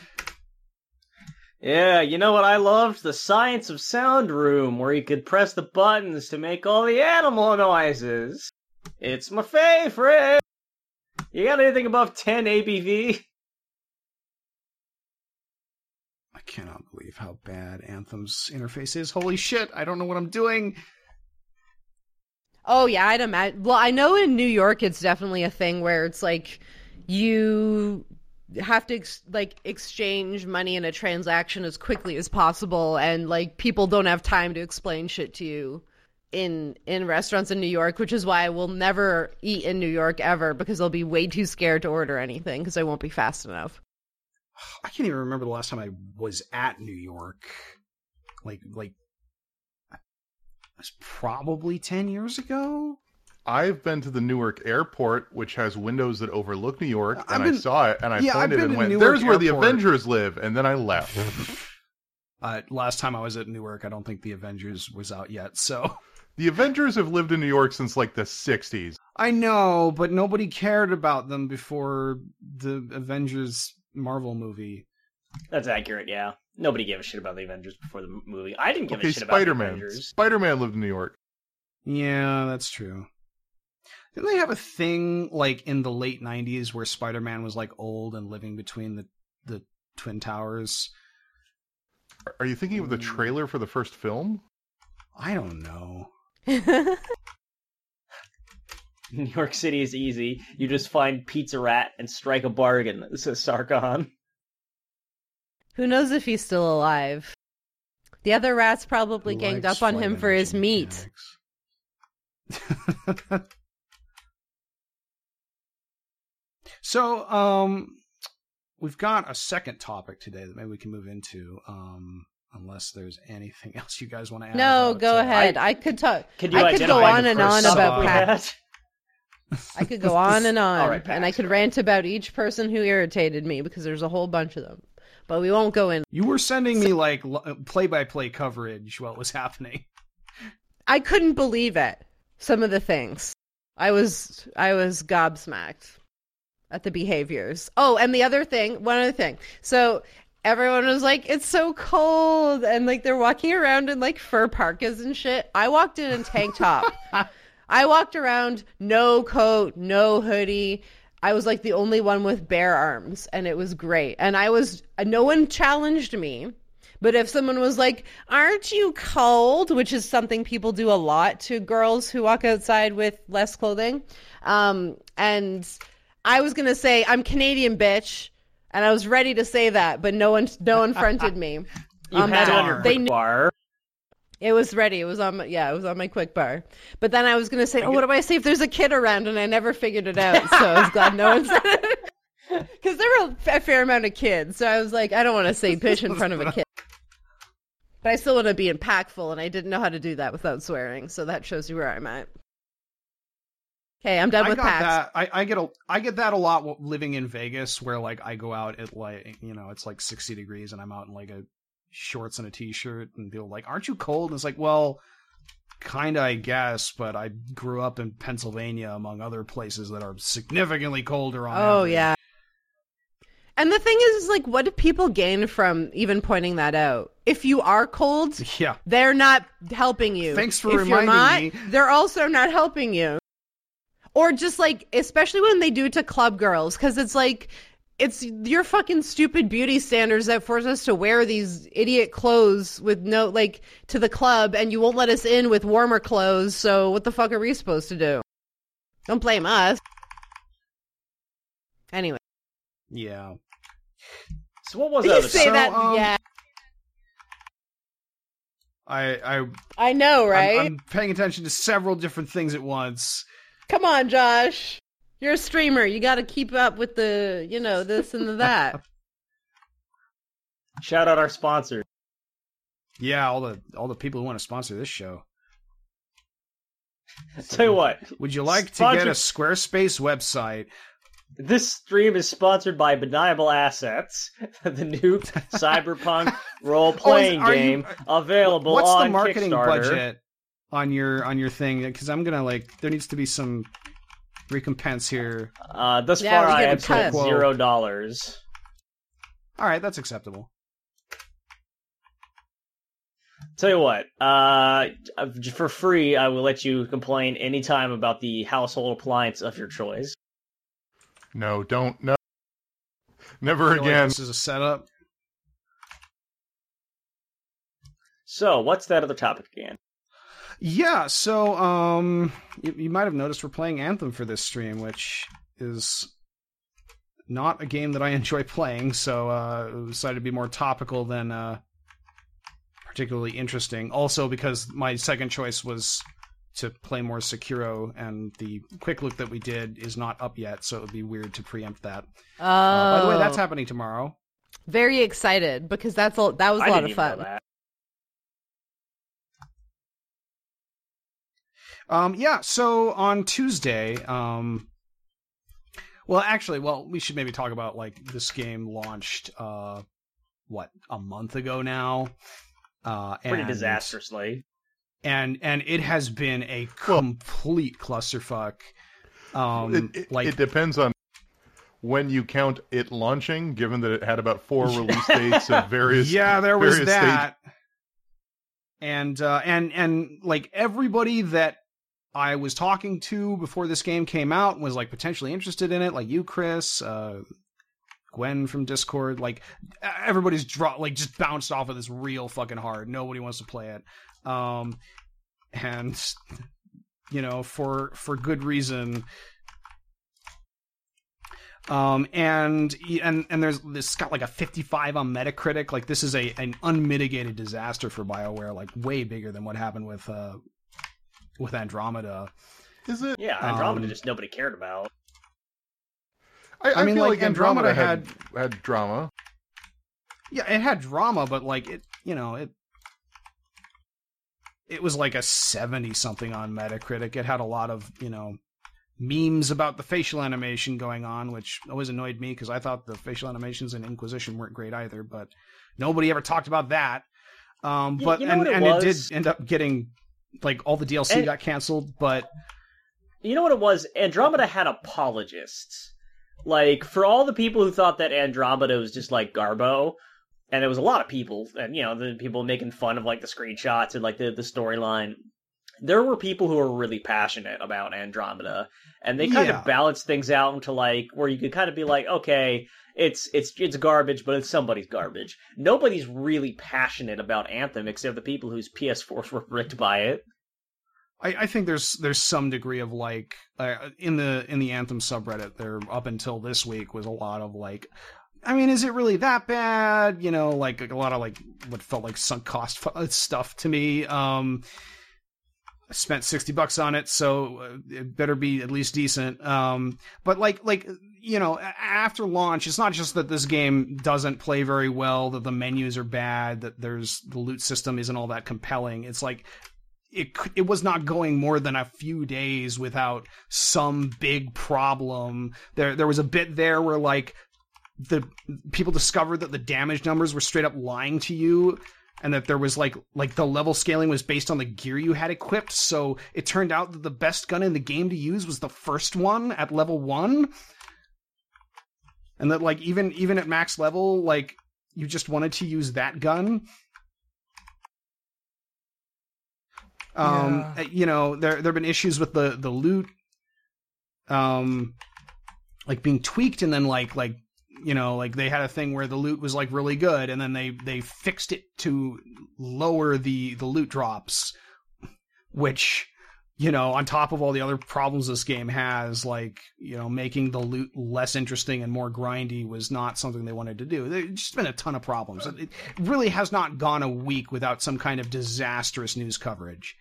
Yeah, you know what I loved? The Science of Sound room, where you could press the buttons to make all the animal noises. It's my favorite! You got anything above 10 ABV? I cannot believe how bad Anthem's interface is. Holy shit! I don't know what I'm doing. Oh yeah, I'd imagine. Well, I know in New York it's definitely a thing where it's like you have to ex- like exchange money in a transaction as quickly as possible, and like people don't have time to explain shit to you in in restaurants in New York, which is why I will never eat in New York ever because I'll be way too scared to order anything because I won't be fast enough. I can't even remember the last time I was at New York. Like, like, was probably ten years ago. I've been to the Newark airport, which has windows that overlook New York, I've and been- I saw it, and I yeah, pointed been and went, Newark "There's where the Avengers live," and then I left. Uh, last time I was at Newark, I don't think the Avengers was out yet. So the Avengers have lived in New York since like the '60s. I know, but nobody cared about them before the Avengers Marvel movie. That's accurate, yeah. Nobody gave a shit about the Avengers before the movie. I didn't give Okay, a shit about the Spider-Man. Avengers. Spider-Man lived in New York. Yeah, that's true. Didn't they have a thing like in the late '90s where Spider-Man was like old and living between the the twin towers? Are you thinking of the trailer for the first film? I don't know. New York City is easy. You just find Pizza Rat and strike a bargain, says Sarkon. Who knows if he's still alive? The other rats probably Who ganged up on him for his meat. so, um, we've got a second topic today that maybe we can move into, um, unless there's anything else you guys want to add. No, go uh, ahead. I, could talk. Could you I could go on and on about Pat. I could go on and on, All right, and I could rant about each person who irritated me because there's a whole bunch of them. But we won't go in. You were sending me like play by play coverage while it was happening. I couldn't believe it. Some of the things. I was I was gobsmacked at the behaviors. Oh, and the other thing, one other thing. So everyone was like, "It's so cold," and like they're walking around in like fur parkas and shit. I walked in a tank top. I walked around no coat, no hoodie. I was like the only one with bare arms, and it was great. And I was no one challenged me. But if someone was like, "Aren't you cold?" which is something people do a lot to girls who walk outside with less clothing, um, and I was gonna say, "I'm Canadian, bitch," and I was ready to say that, but no one, no one fronted me. You on had that. on your They knew- bar. It was ready. It was on my yeah, it was on my quick bar. But then I was gonna say, oh, what do I say if there's a kid around? And I never figured it out. So I was glad no one said it. Because there were a fair amount of kids. So I was like, I don't want to say bitch in front of a kid. But I still want to be impactful, and I didn't know how to do that without swearing. So that shows you where I'm at. Okay, I'm done I with that. I, I get a I get that a lot living in Vegas, where like I go out at like you know it's like sixty degrees and I'm out in like a shorts and a t-shirt, and people like, "Aren't you cold?" And it's like, well, kinda, I guess, but I grew up in Pennsylvania, among other places that are significantly colder on. Oh average. yeah. And the thing is, is like, what do people gain from even pointing that out? If you are cold, yeah. they're not helping you. Thanks for if reminding not, me. They're also not helping you. Or just like, especially when they do it to club girls, because it's like, it's your fucking stupid beauty standards that force us to wear these idiot clothes with no, like, to the club, and you won't let us in with warmer clothes, so what the fuck are we supposed to do? Don't blame us. Anyway. Yeah. So what was that You say So, that, um, yeah. I I I know, I'm- right? I'm, paying attention to several different things at once. Come on, Josh. You're a streamer. You got to keep up with the, you know, this and the that. Shout out our sponsor. Yeah, all the all the people who want to sponsor this show. Tell you what, Would you like to get a Squarespace website? this stream is sponsored by Beniable Assets, the new cyberpunk role-playing Oh, are you- game available What's on the marketing budget on your on your thing? Because I'm gonna like there needs to be some recompense here. Uh, thus Yeah, far, I have spent zero dollars. All right, that's acceptable. Tell you what, uh, for free, I will let you complain anytime about the household appliance of your choice. No, don't. No. Never I feel like again. this is a setup. So, what's that other topic again? Yeah, so um, you, you might have noticed we're playing Anthem for this stream, which is not a game that I enjoy playing. So uh, I decided to be more topical than uh, particularly interesting. Also, because my second choice was to play more Sekiro, and the quick look that we did is not up yet, so it would be weird to preempt that. Oh, Uh, by the way, that's happening tomorrow. very excited because that's a, that was a I lot didn't of even know fun. Um, yeah, so on Tuesday, um, well, actually, well, we should maybe talk about like this game launched, uh, what a month ago now. Uh, Pretty and, disastrously. and and it has been a Well- complete clusterfuck. Um, it, it, like it depends on when you count it launching, given that it had about four release dates at various. yeah, there was various that, and uh, and and like everybody that I was talking to before this game came out was like potentially interested in it, like you, Chris, uh, Gwen from Discord, like everybody's draw like just bounced off of this real fucking hard. Nobody wants to play it, um, and you know for for good reason. Um and and and there's this got like a 55 on Metacritic. Like this is a an unmitigated disaster for BioWare, like way bigger than what happened with uh with Andromeda. Is it? Yeah, Andromeda Um, just nobody cared about. I, I, I mean, feel like, like Andromeda, Andromeda had had drama. Yeah, it had drama, but like it, you know, it it was like a 70 something on Metacritic. It had a lot of, you know, memes about the facial animation going on, which always annoyed me because I thought the facial animations in Inquisition weren't great either, but nobody ever talked about that. Um, Y- but you know and, it and it did end up getting like all the DLC And- got canceled, but You know what it was? Andromeda had apologists. Like, for all the people who thought that Andromeda was just like Garbo, and there was a lot of people, and you know, the people making fun of like the screenshots and like the, the storyline. There were people who were really passionate about Andromeda, and they kind Yeah. of balanced things out into like where you could kind of be like, okay, it's it's it's garbage, but it's somebody's garbage. Nobody's really passionate about Anthem except the people whose PS4s were bricked by it. I, I think there's there's some degree of like uh, in the in the Anthem subreddit there up until this week was a lot of like I mean is it really that bad you know like a lot of like what felt like sunk cost f- stuff to me um I spent 60 bucks on it so uh, it better be at least decent um but like like you know after launch it's not just that this game doesn't play very well that the menus are bad that there's the loot system isn't all that compelling. It's like it it was not going more than a few days without some big problem. There there was a bit there where like the people discovered that the damage numbers were straight up lying to you and that there was like like the level scaling was based on the gear you had equipped. So it turned out that the best gun in the game to use was the first one at level 1 and that like even even at max level like you just wanted to use that gun um Yeah. you know there there've been issues with the the loot um like being tweaked and then like like you know like they had a thing where the loot was like really good and then they they fixed it to lower the the loot drops which you know on top of all the other problems this game has like you know making the loot less interesting and more grindy was not something they wanted to do there's just been a ton of problems it, it really has not gone a week without some kind of disastrous news coverage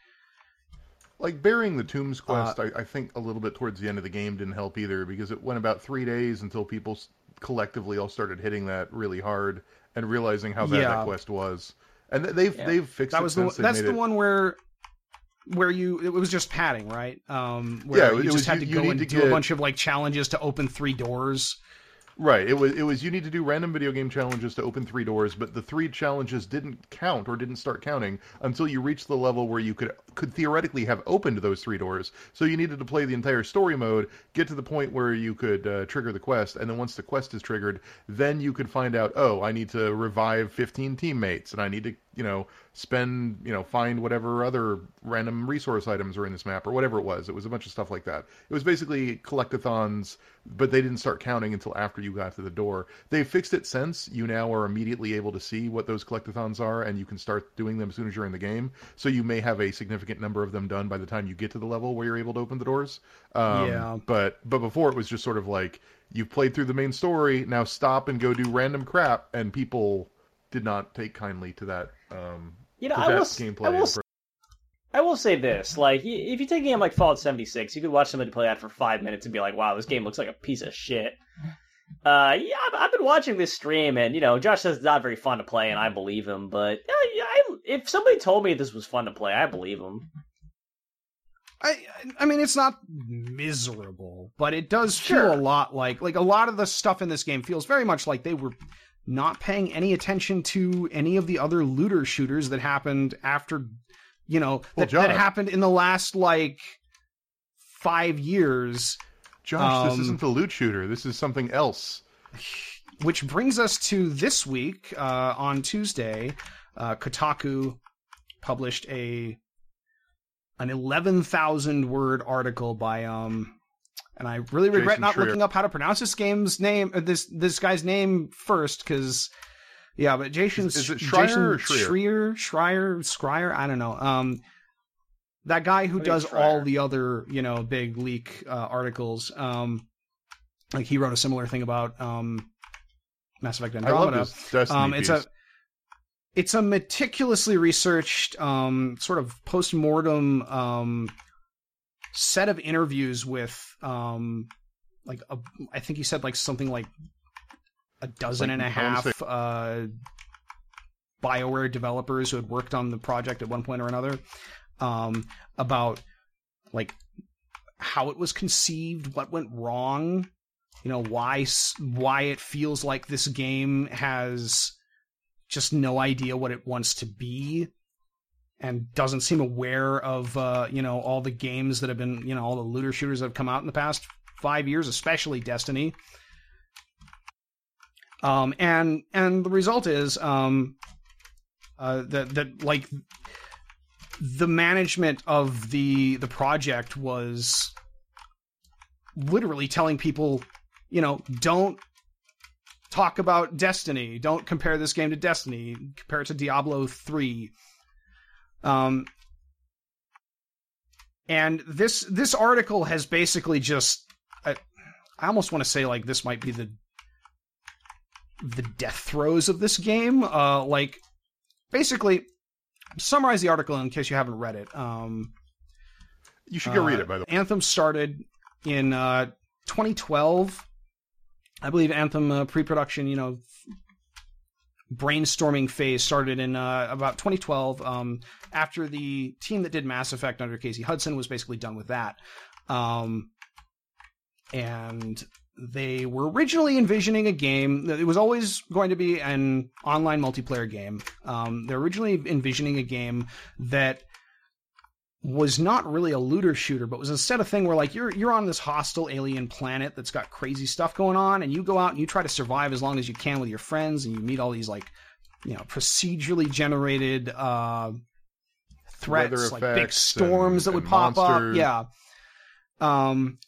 Like burying the Tombs Uh, quest, I, I think a little bit towards the end of the game didn't help either because it went about three days until people collectively all started hitting that really hard and realizing how bad Yeah. that quest was. And they've Yeah. they've fixed that it was the since one, they that's made the it- one where where you it was just padding right um where Yeah, you just was- had to you go need and to do a bunch of like challenges to open three doors Right. It was it was you need to do random video game challenges to open three doors, but the three challenges didn't count or didn't start counting until you reached the level where you could could theoretically have opened those three doors. So you needed to play the entire story mode, get to the point where you could uh, trigger the quest, and then once the quest is triggered, then you could find out, oh, I need to revive 15 teammates, and I need to, you know, spend, you know, find whatever other random resource items are in this map or whatever it was. It was a bunch of stuff like that. It was basically collectathons, but they didn't start counting until after you got to the door. They fixed it since you now are immediately able to see what those collectathons are, and you can start doing them as soon as you're in the game. So you may have a significant number of them done by the time you get to the level where you're able to open the doors. Um, Yeah. But but before it was just sort of like you've played through the main story, now stop and go do random crap, and people did not take kindly to that. Um, You know, to I that will, gameplay. I will, approach. I will say this: like, if you take a game like Fallout 76, you could watch somebody play that for five minutes and be like, "Wow, this game looks like a piece of shit." Uh, yeah, I've, I've been watching this stream, and you know, Josh says it's not very fun to play, and I believe him. But uh, yeah, I, if somebody told me this was fun to play, I believe him. I I mean it's not miserable, but it does Sure. feel a lot like like a lot of the stuff in this game feels very much like they were not paying any attention to any of the other looter shooters that happened after you know Well, that, that happened in the last like 5 years, Josh, this um, isn't the loot shooter. This is something else. which brings us to this week uh on Tuesday, uh Kotaku published a an 11,000 word article by um and I really regret Jason not Schreier. looking up how to pronounce this game's name uh, this this guy's name first cuz yeah, but Jason Is- is it Jason Schreier or Schreier? Schreier, Schreier, Schreier, I don't know. Um that guy who does it's all the other, you know, big leak uh, articles um like he wrote a similar thing about um Mass Effect I Andromeda. love this Destiny Um, it's piece. a it's a meticulously researched um, sort of post mortem um, set of interviews with um, like a, I think he said like something like a dozen Like, and a half uh, Bioware developers who had worked on the project at one point or another um, about like how it was conceived, what went wrong, you know why why it feels like this game has just no idea what it wants to be and doesn't seem aware of uh, you know all the games that have been you know all the looter shooters that have come out in the past five years, especially Destiny. Um, and and the result is um, uh, that that like the management of the the project was literally telling people, you know, don't talk about Destiny. Don't compare this game to Destiny. Compare it to Diablo 3. Um and this this article has basically just I, I almost want to say like this might be the the death throes of this game. Uh like basically summarize the article in case you haven't read it. Um you should go read uh, it, by the way. Anthem started in uh, 2012. I believe Anthem uh, pre-production, you know, brainstorming phase started in uh, about 2012. Um, after the team that did Mass Effect under Casey Hudson was basically done with that, um, and they were originally envisioning a game that it was always going to be an online multiplayer game. Um, they're originally envisioning a game that was not really a looter shooter, but was instead a thing where like you're you're on this hostile alien planet that's got crazy stuff going on, and you go out and you try to survive as long as you can with your friends, and you meet all these like you know procedurally generated uh, threats, like big storms and- that would pop monsters. up, yeah. Um,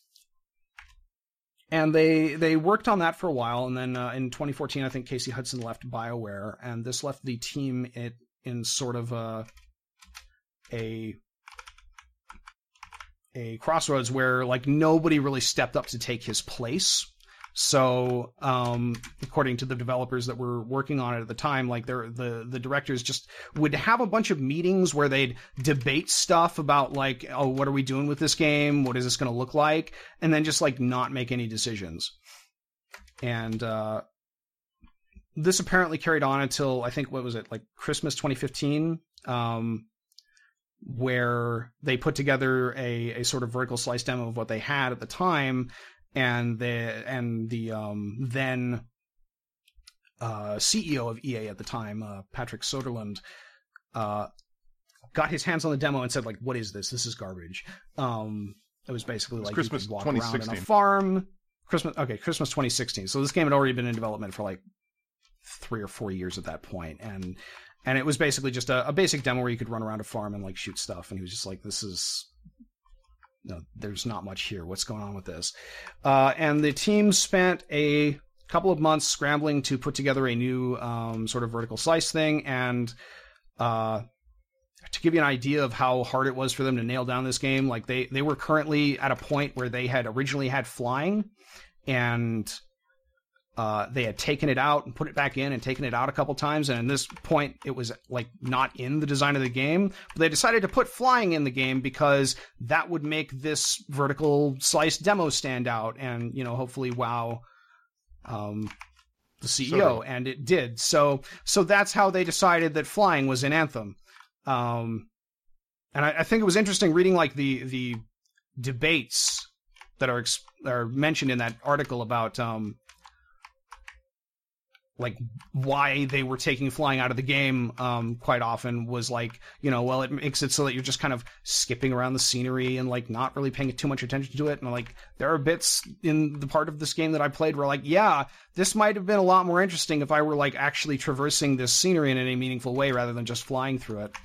and they they worked on that for a while, and then uh, in 2014, I think Casey Hudson left BioWare, and this left the team it in sort of a a a crossroads where like nobody really stepped up to take his place. So, um, according to the developers that were working on it at the time, like the the directors just would have a bunch of meetings where they'd debate stuff about like, oh, what are we doing with this game? What is this going to look like? And then just like not make any decisions. And uh, this apparently carried on until I think what was it like Christmas 2015. Um, where they put together a, a sort of vertical slice demo of what they had at the time, and the and the um, then uh, CEO of EA at the time, uh, Patrick Soderlund, uh, got his hands on the demo and said like, "What is this? This is garbage." Um, it was basically like Christmas you walk around in a farm. Christmas, okay, Christmas 2016. So this game had already been in development for like three or four years at that point, and and it was basically just a, a basic demo where you could run around a farm and like shoot stuff. And he was just like, "This is." No, there's not much here. What's going on with this? Uh, and the team spent a couple of months scrambling to put together a new um, sort of vertical slice thing. And uh, to give you an idea of how hard it was for them to nail down this game, like they they were currently at a point where they had originally had flying, and uh, they had taken it out and put it back in and taken it out a couple times. And at this point, it was like not in the design of the game. But they decided to put flying in the game because that would make this vertical slice demo stand out and, you know, hopefully wow um, the CEO. Sort of. And it did. So, so that's how they decided that flying was in Anthem. Um, and I, I think it was interesting reading like the, the debates that are, ex- are mentioned in that article about, um, like why they were taking flying out of the game um quite often was like you know well it makes it so that you're just kind of skipping around the scenery and like not really paying too much attention to it. And like there are bits in the part of this game that I played where like yeah this might have been a lot more interesting if I were like actually traversing this scenery in any meaningful way rather than just flying through it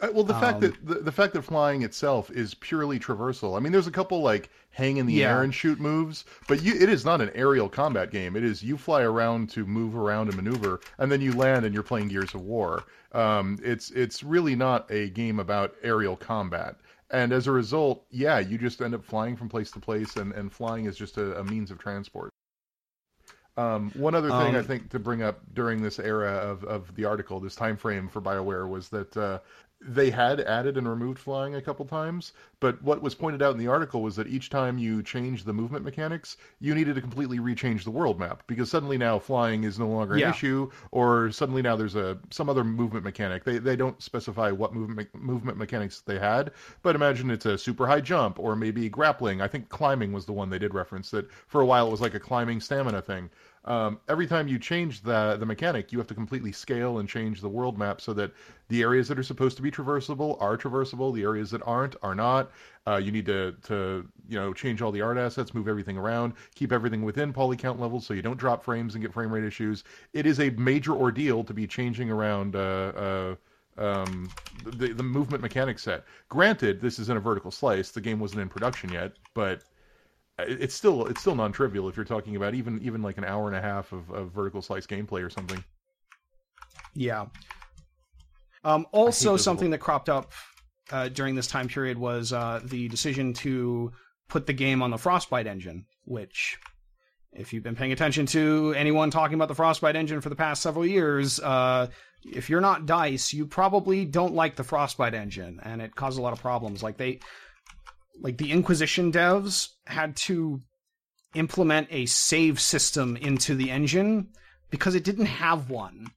well, the fact Um, that the, the fact that flying itself is purely traversal. I mean, there's a couple like hang in the Yeah. air and shoot moves, but you, it is not an aerial combat game. It is you fly around to move around and maneuver, and then you land and you're playing Gears of War. Um, it's it's really not a game about aerial combat. And as a result, yeah, you just end up flying from place to place, and, and flying is just a, a means of transport. Um, one other thing I Um, think to bring up during this era of, of the article, this time frame for BioWare, was that uh, they had added and removed flying a couple times, but what was pointed out in the article was that each time you change the movement mechanics, you needed to completely rechange the world map because suddenly now flying is no longer an Yeah. issue, or suddenly now there's a some other movement mechanic. They they don't specify what movement movement mechanics they had, but imagine it's a super high jump or maybe grappling. I think climbing was the one they did reference that for a while it was like a climbing stamina thing. Um, every time you change the the mechanic, you have to completely scale and change the world map so that the areas that are supposed to be traversable are traversable. The areas that aren't are not. Uh, you need to to you know change all the art assets, move everything around, keep everything within poly count levels so you don't drop frames and get frame rate issues. It is a major ordeal to be changing around. Uh, uh, um, the the movement mechanic set. Granted, this is in a vertical slice. The game wasn't in production yet, but it's still it's still non-trivial if you're talking about even even like an hour and a half of, of vertical slice gameplay or something. Yeah. Um, also, something that cropped up uh, during this time period was uh, the decision to put the game on the Frostbite engine, which, if you've been paying attention to anyone talking about the Frostbite engine for the past several years, uh, if you're not Dice, you probably don't like the Frostbite engine, and it caused a lot of problems. Like they, like the Inquisition devs had to implement a save system into the engine because it didn't have one.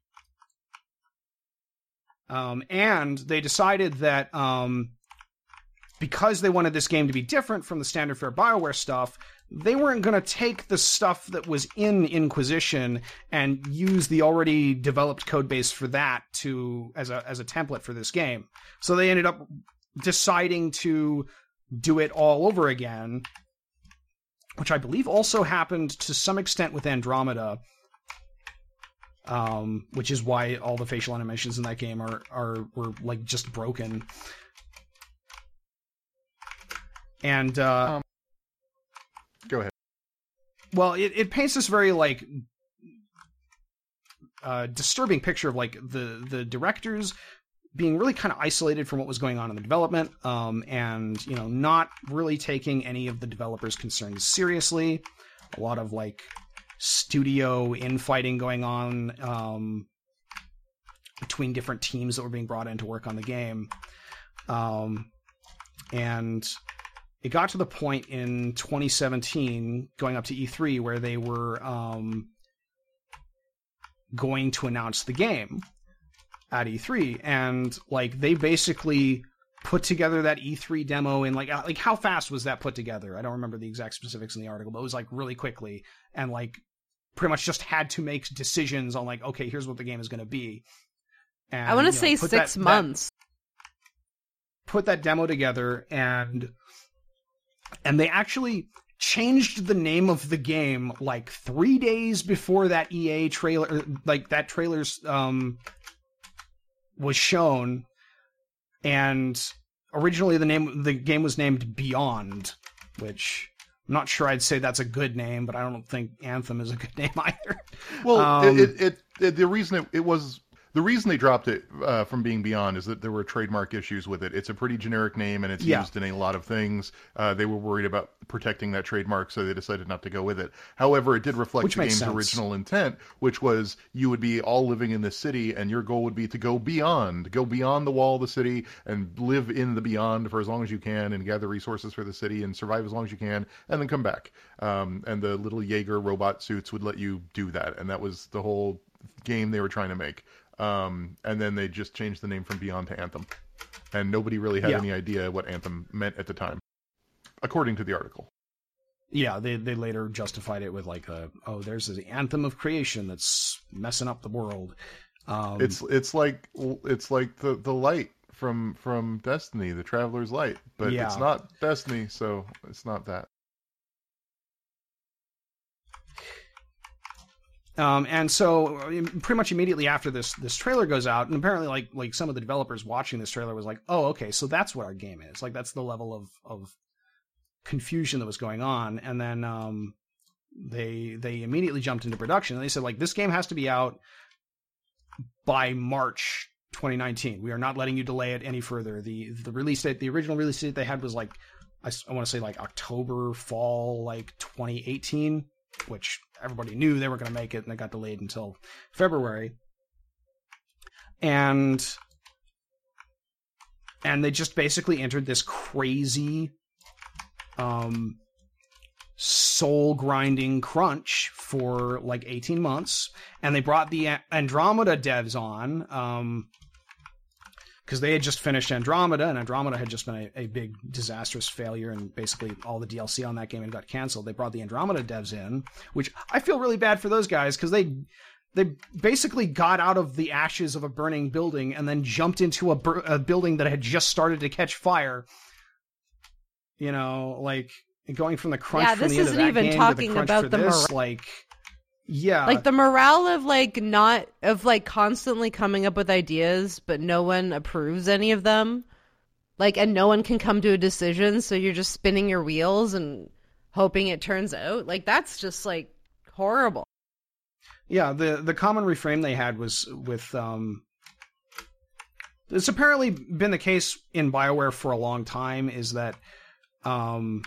Um, and they decided that um, because they wanted this game to be different from the standard fare Bioware stuff, they weren't going to take the stuff that was in Inquisition and use the already developed code base for that to as a as a template for this game. So they ended up deciding to do it all over again, which I believe also happened to some extent with Andromeda um, which is why all the facial animations in that game are are were like just broken. And uh, Go ahead. well, it, it paints this very like uh, disturbing picture of like the the directors being really kind of isolated from what was going on in the development, um, and you know not really taking any of the developers' concerns seriously. A lot of like studio infighting going on um, between different teams that were being brought in to work on the game. Um, and it got to the point in 2017, going up to E3, where they were um, going to announce the game at E3, and like they basically put together that E3 demo in like uh, like how fast was that put together? I don't remember the exact specifics in the article, but it was like really quickly, and like pretty much just had to make decisions on like okay, here's what the game is going to be. And, I want to you know, say six that- that- months. put that demo together and and they actually changed the name of the game like three days before that EA trailer, like that trailer's um was shown, and originally the name the game was named Beyond, which I'm not sure I'd say that's a good name, but I don't think Anthem is a good name either. Well, Um, it, it, it the reason it, it was the reason they dropped it uh, from being Beyond is that there were trademark issues with it. It's a pretty generic name and it's Yeah. used in a lot of things. Uh, they were worried about protecting that trademark, so they decided not to go with it. However, it did reflect Which the game's sense. original intent, which was you would be all living in this city, and your goal would be to go beyond, go beyond the wall of the city, and live in the beyond for as long as you can, and gather resources for the city, and survive as long as you can, and then come back. Um, and the little Jaeger robot suits would let you do that, and that was the whole game they were trying to make. Um, and then they just changed the name from Beyond to Anthem, and nobody really had Yeah. any idea what Anthem meant at the time, according to the article. yeah, they they later justified it with like a oh, there's the anthem of creation that's messing up the world. Um, It's it's like it's like the the light from from Destiny, the Traveler's Light, but Yeah. it's not Destiny, so it's not that. Um, and so uh, pretty much immediately after this this trailer goes out, and apparently like like some of the developers watching this trailer was like, oh, okay, so that's what our game is. Like that's the level of of confusion that was going on. And then um, they they immediately jumped into production and they said like this game has to be out by March 2019. We are not letting you delay it any further. The the release date, the original release date they had was like I, want to say like October, fall, like 2018, which everybody knew they were going to make it, and it got delayed until February. And and they just basically entered this crazy, um, soul grinding crunch for like 18 months, and they brought the Andromeda devs on. Um, because they had just finished Andromeda, and Andromeda had just been a, a big disastrous failure, and basically all the DLC on that game had got canceled. They brought the Andromeda devs in, which I feel really bad for those guys because they they basically got out of the ashes of a burning building and then jumped into a, bur- a building that had just started to catch fire. You know, like going from the crunch Yeah, this the end of isn't even talking the about the this, like yeah, like the morale of like not of like constantly coming up with ideas but no one approves any of them. Like and no one can come to a decision so you're just spinning your wheels and hoping it turns out. Like that's just like horrible. Yeah, the the common refrain they had was with um it's apparently been the case in BioWare for a long time is that um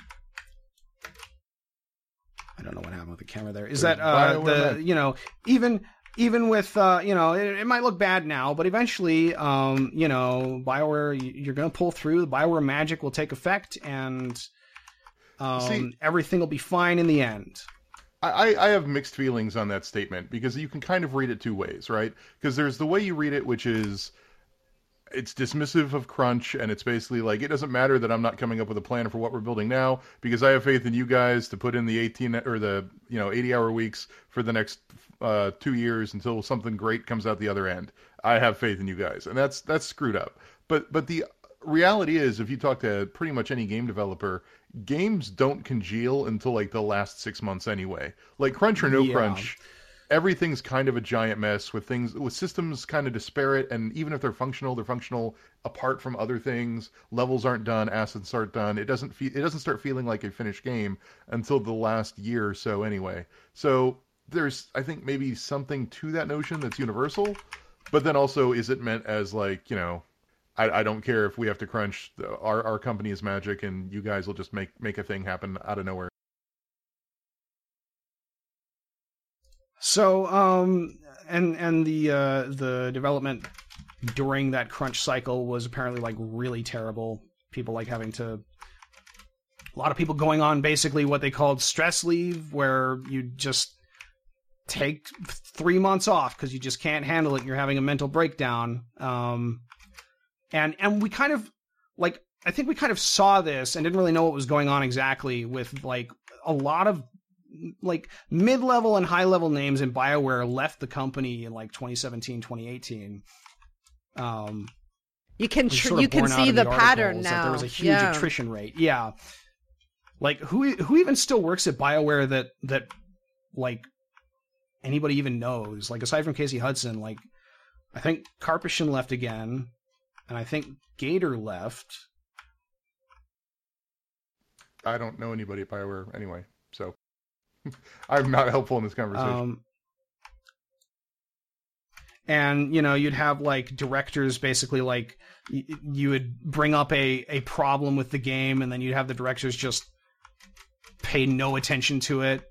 I don't know what happened with the camera there. Is that uh the you know, even even with uh you know, it, it might look bad now, but eventually um you know, BioWare you're going to pull through, the BioWare magic will take effect and um See- everything will be fine in the end. I, I have mixed feelings on that statement because you can kind of read it two ways, right? Because there's the way you read it, which is it's dismissive of crunch, and it's basically like it doesn't matter that I'm not coming up with a plan for what we're building now because I have faith in you guys to put in the 18 or the you know 80 hour weeks for the next uh, two years until something great comes out the other end. I have faith in you guys, and that's that's screwed up. But but the reality is, if you talk to pretty much any game developer, games don't congeal until like the last six months anyway. Like crunch or no Yeah. crunch, everything's kind of a giant mess with things with systems kind of disparate, and even if they're functional, they're functional apart from other things. Levels aren't done, assets aren't done. It doesn't fe- it doesn't start feeling like a finished game until the last year or so anyway. So there's I think maybe something to that notion that's universal, but then also is it meant as like you know I, I don't care if we have to crunch. Our our company is magic, and you guys will just make make a thing happen out of nowhere. So, um, and and the uh, the development during that crunch cycle was apparently like really terrible. People like having to, a lot of people going on basically what they called stress leave, where you just take three months off because you just can't handle it. and You're having a mental breakdown. Um, and and we kind of like I think we kind of saw this and didn't really know what was going on exactly with like a lot of like mid-level and high-level names in BioWare left the company in like 2017, 2018. Um You can tr- sort of you can see in the, pattern now. That there was a huge yeah. attrition rate. Yeah, like who who even still works at Bioware that that like anybody even knows? Like aside from Casey Hudson, like I think Karpyshyn left again, and I think Gaider left. I don't know anybody at Bioware anyway, so I'm not helpful in this conversation. Um, and you know, you'd have like directors basically like y- you would bring up a a problem with the game, and then you'd have the directors just pay no attention to it.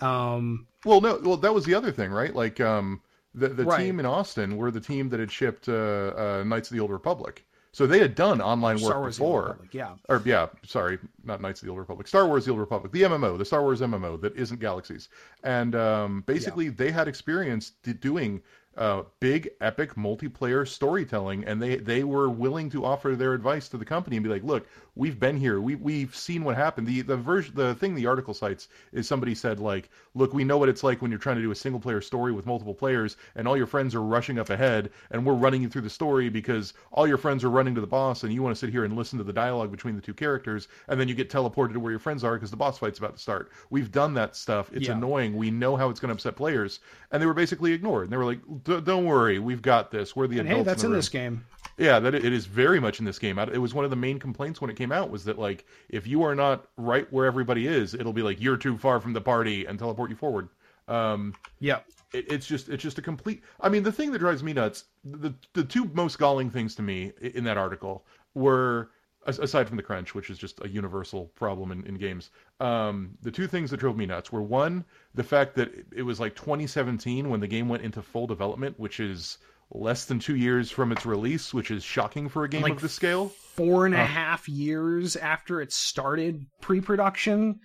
Um, Well, no, well that was the other thing, right? Like um, the the Right. team in Austin were the team that had shipped uh, uh, Knights of the Old Republic, so they had done online work Wars: The Old before. Republic, yeah. Or yeah, sorry, not Knights of the Old Republic, Star Wars: The Old Republic, the MMO, the Star Wars MMO that isn't Galaxies, and um, basically they had experience d- doing uh, big epic multiplayer storytelling, and they they were willing to offer their advice to the company and be like, look, we've been here, we we've seen what happened. The the version, the thing the article cites is somebody said like, look, we know what it's like when you're trying to do a single player story with multiple players, and all your friends are rushing up ahead, and we're running you through the story because all your friends are running to the boss, and you want to sit here and listen to the dialogue between the two characters, and then you get teleported to where your friends are because the boss fight's about to start. We've done that stuff. It's Yeah. annoying. We know how it's going to upset players, and they were basically ignored. And they were like, "Don't worry, we've got this. We're the And adults." hey, that's in, in the this game. Yeah, that it is very much in this game. It was one of the main complaints when it came out was that like if you are not right where everybody is, it'll be like you're too far from the party and teleport you forward. Um, Yeah, it, it's just it's just a complete. I mean, the thing that drives me nuts, the the two most galling things to me in that article were aside from the crunch, which is just a universal problem in, in games. Um, the two things that drove me nuts were one, the fact that it was like 2017 when the game went into full development, which is less than two years from its release, which is shocking for a game Like of this scale. four and a Huh. half years after it started pre-production.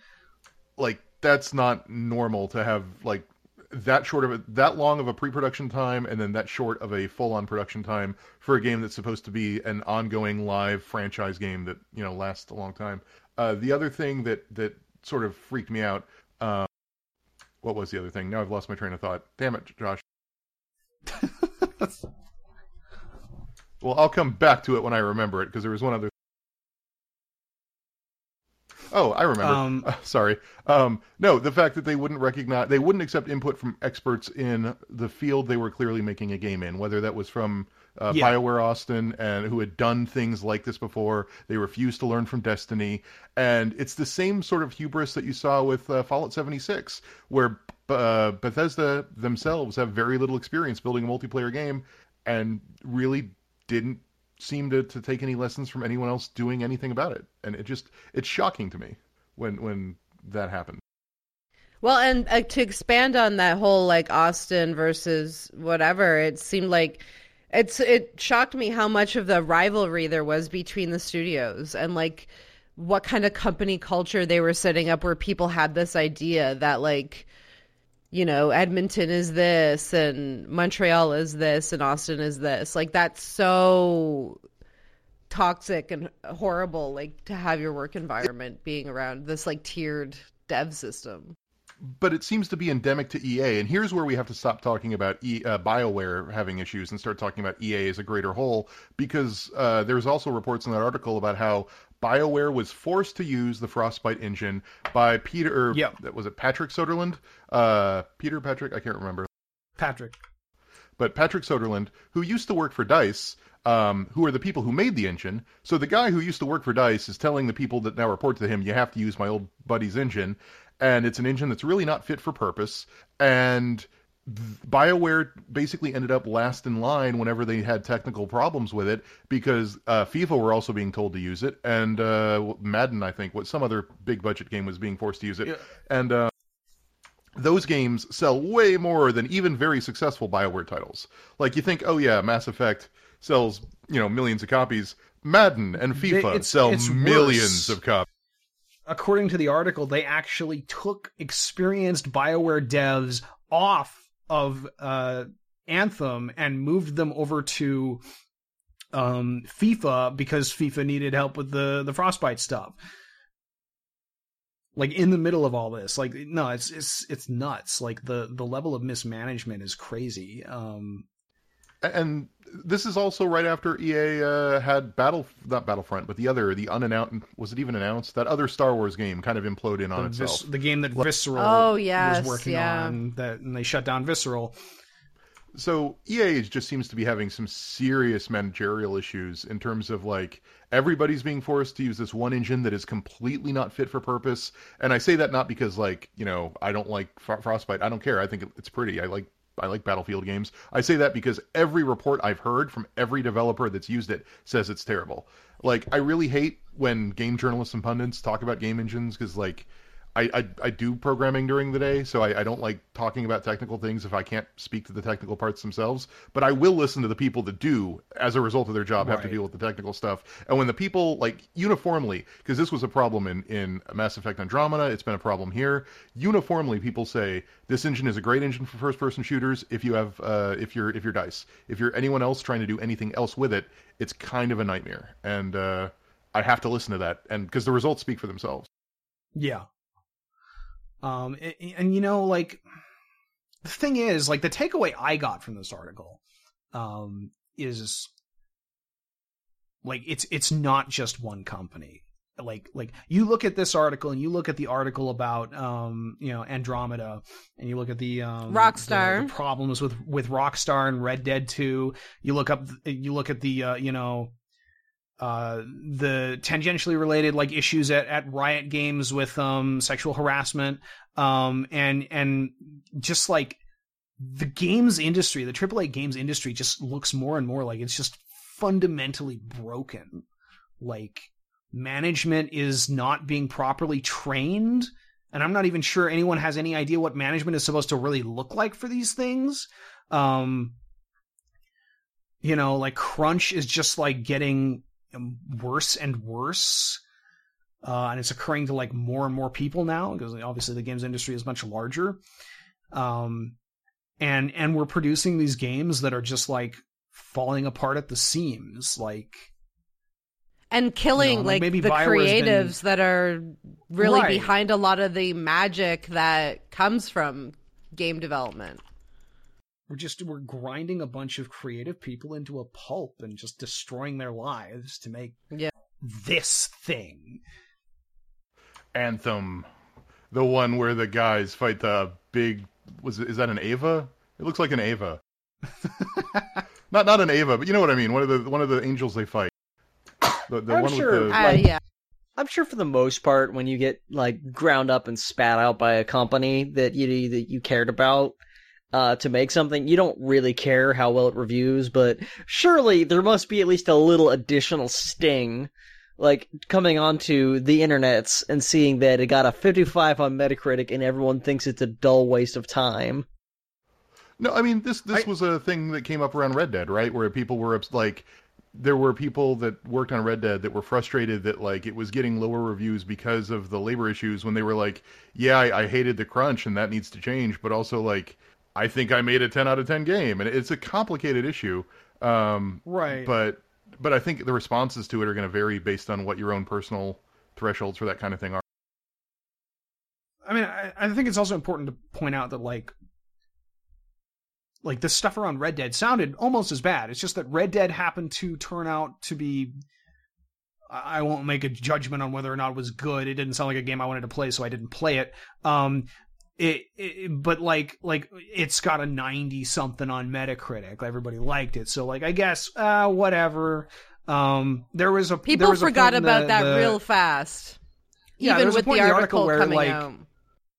like that's not normal to have like that short of a, that long of a pre-production time and then that short of a full-on production time for a game that's supposed to be an ongoing live franchise game that you know lasts a long time. Uh, the other thing that that sort of freaked me out. Uh, what was the other thing? Now I've lost my train of thought. Damn it, Josh. Well, I'll come back to it when I remember it because there was one other. Oh, I remember. Um, Uh, sorry. Um, no, the fact that they wouldn't recognize, they wouldn't accept input from experts in the field they were clearly making a game in, whether that was from uh, Yeah. BioWare Austin and who had done things like this before. They refused to learn from Destiny, and it's the same sort of hubris that you saw with uh, Fallout 76, where uh, Bethesda themselves have very little experience building a multiplayer game, and really didn't seem to, to take any lessons from anyone else doing anything about it. And it just it's shocking to me when when that happened. Well, and uh, to expand on that whole like Austin versus whatever, it seemed like it's it shocked me how much of the rivalry there was between the studios and like what kind of company culture they were setting up where people had this idea that like you know Edmonton is this and Montreal is this and Austin is this. Like that's so toxic and horrible like to have your work environment being around this like tiered dev system. But it seems to be endemic to EA, and here's where we have to stop talking about e, uh, Bioware having issues and start talking about EA as a greater whole, because uh, there's also reports in that article about how Bioware was forced to use the Frostbite engine by Peter. Yeah. that was it. Patrick Soderlund. Uh, Peter Patrick. I can't remember. Patrick. but Patrick Soderlund, who used to work for Dice, um, who are the people who made the engine. So the guy who used to work for Dice is telling the people that now report to him, you have to use my old buddy's engine. And it's an engine that's really not fit for purpose. And BioWare basically ended up last in line whenever they had technical problems with it because uh, FIFA were also being told to use it. And uh, Madden, I think, what some other big budget game was being forced to use it. Yeah. And uh, those games sell way more than even very successful BioWare titles. Like you think, oh yeah, Mass Effect sells you know millions of copies. Madden and FIFA it's- sell it's millions worse. of copies. according to the article, they actually took experienced BioWare devs off of uh, Anthem and moved them over to um, FIFA because FIFA needed help with the the Frostbite stuff. Like in the middle of all this, like no, it's it's it's nuts. Like the the level of mismanagement is crazy. Um, and this is also right after EA uh, had Battle, not Battlefront, but the other, the unannounced, was it even announced? That other Star Wars game kind of imploded in on the, itself. Vis- the game that Visceral Oh, yes, was working yeah. on, that and they shut down Visceral. So EA just seems to be having some serious managerial issues in terms of like everybody's being forced to use this one engine that is completely not fit for purpose. And I say that not because like you know I don't like Frostbite. I don't care. I think it's pretty. I like I like Battlefield games. I say that because every report I've heard from every developer that's used it says it's terrible. Like I really hate when game journalists and pundits talk about game engines because like I, I I do programming during the day, so I, I don't like talking about technical things if I can't speak to the technical parts themselves. But I will listen to the people that do, as a result of their job, have to deal with the technical stuff. And when the people like uniformly, because this was a problem in in Mass Effect Andromeda, it's been a problem here. Uniformly, people say this engine is a great engine for first person shooters. If you have uh, if you're if you're Dice, if you're anyone else trying to do anything else with it, it's kind of a nightmare. And uh, I have to listen to that, and because the results speak for themselves. Yeah. Um, and, and you know, like the thing is, like the takeaway I got from this article, um, is like it's it's not just one company. Like like you look at this article and you look at the article about um you know Andromeda and you look at the um Rockstar. the, the problems with with Rockstar and Red Dead 2 you look up you look at the uh, you know uh, the tangentially related like issues at, at Riot Games with um, sexual harassment, um, and and just like the games industry, the AAA games industry, just looks more and more like it's just fundamentally broken. Like management is not being properly trained, and I'm not even sure anyone has any idea what management is supposed to really look like for these things. Um, you know, like crunch is just like getting worse and worse. Uh, and it's occurring to like more and more people now because obviously the games industry is much larger. Um, and, and we're producing these games that are just like falling apart at the seams. Like, and killing You know, like, like, maybe the Bioware's been- creatives that are really Right. behind a lot of the magic that comes from game development. We're just, we're grinding a bunch of creative people into a pulp and just destroying their lives to make Yeah. this thing. Anthem, the one where the guys fight the big. Was it, is that an Ava? It looks like an Ava. not not an Ava, but you know what I mean. One of the one of the angels they fight. The, the I'm one sure- with the Uh, yeah. I'm sure for the most part, when you get like ground up and spat out by a company that you that you cared about uh, to make something, you don't really care how well it reviews. But surely there must be at least a little additional sting, like coming onto the internets and seeing that it got a 55 on Metacritic and everyone thinks it's a dull waste of time. No, I mean this this I- was a thing that came up around Red Dead, right? Where people were like there were people that worked on Red Dead that were frustrated that like it was getting lower reviews because of the labor issues when they were like, yeah, I, I hated the crunch and that needs to change, but also like I think I made a 10 out of 10 game and it's a complicated issue. Um Right. but but I think the responses to it are going to vary based on what your own personal thresholds for that kind of thing are. I mean, I, I think it's also important to point out that like, like the stuff around Red Dead sounded almost as bad. It's just that Red Dead happened to turn out to be. I I won't make a judgment on whether or not it was good. It didn't sound like a game I wanted to play, so I didn't play it. Um, it, it but like like it's got a ninety something on Metacritic. Everybody liked it, so like I guess uh whatever. Um, there was a People was forgot in about the- that the- real fast. Yeah, even with the article, article where, coming like, out.